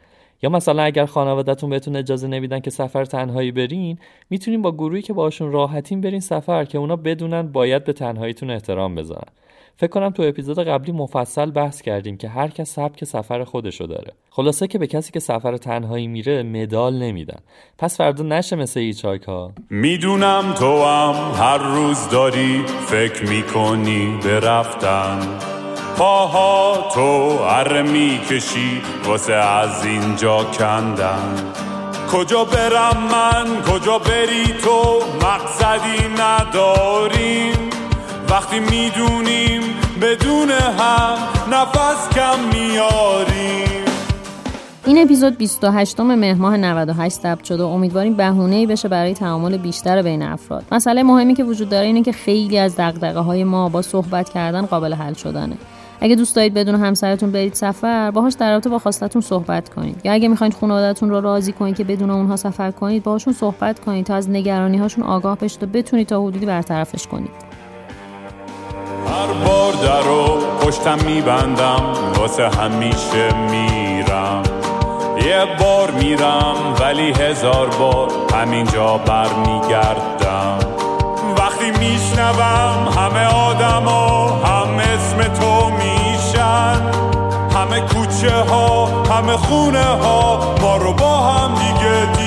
یا مثلا اگر خانوادهتون بهتون اجازه نمیدن که سفر تنهایی برین می‌تونین با گروهی که باشون راحتین برین سفر که اونا بدونن باید به تنهاییتون احترام بذارن. فکر کنم تو اپیزود قبلی مفصل بحث کردیم که هر کس سبک سفر خودشو داره. خلاصه که به کسی که سفر تنهایی میره مدال نمیدن. پس فردا نشه مثل ایچاک ها می‌دونم تو هم هر روز داری فکر می‌کنی به رفتن. پاها تو اره می‌کشی واسه از اینجا کندن. کجا برم من؟ کجا بری تو؟ مقصدی نداریم. وقتی می‌دونیم بدون هم نفس کم میاریم. این اپیزود 28 مهر ماه 98 ثبت شده. و امیدواریم بهونه بشه برای تعامل بیشتر بین افراد. مسئله مهمی که وجود داره اینه که خیلی از دغدغه های ما با صحبت کردن قابل حل شدنه. اگه دوست دارید بدون همسرتون برید سفر باهاش در رابطه با خواستتون صحبت کنید. یا اگه می‌خواید خانوادهتون رو راضی کنید که بدون اونها سفر کنید باهاشون صحبت کنید تا از نگرانی هاشون آگاه بشید و بتونید تا حدودی برطرفش کنید. هر بار در رو پشتم میبندم واسه همیشه میرم. یه بار میرم ولی هزار بار همینجا برمیگردم. وقتی میشنوم همه آدما هم اسم تو همه کوچه ها همه خونه ها ما رو با هم دیگه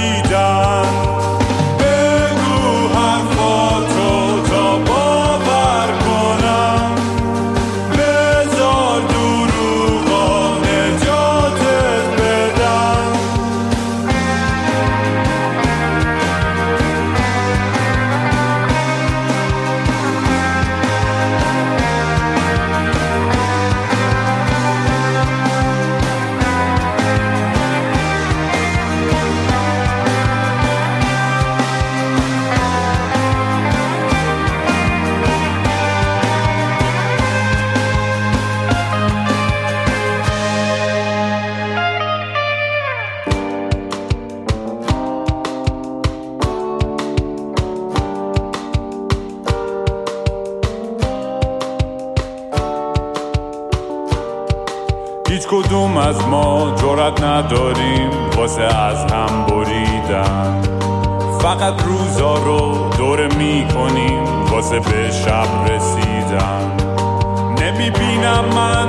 از ما جرات نداریم واسه از هم بریدن؟ فقط روزا رو دور می‌کنیم واسه به شب رسیدن. نمی‌بینم من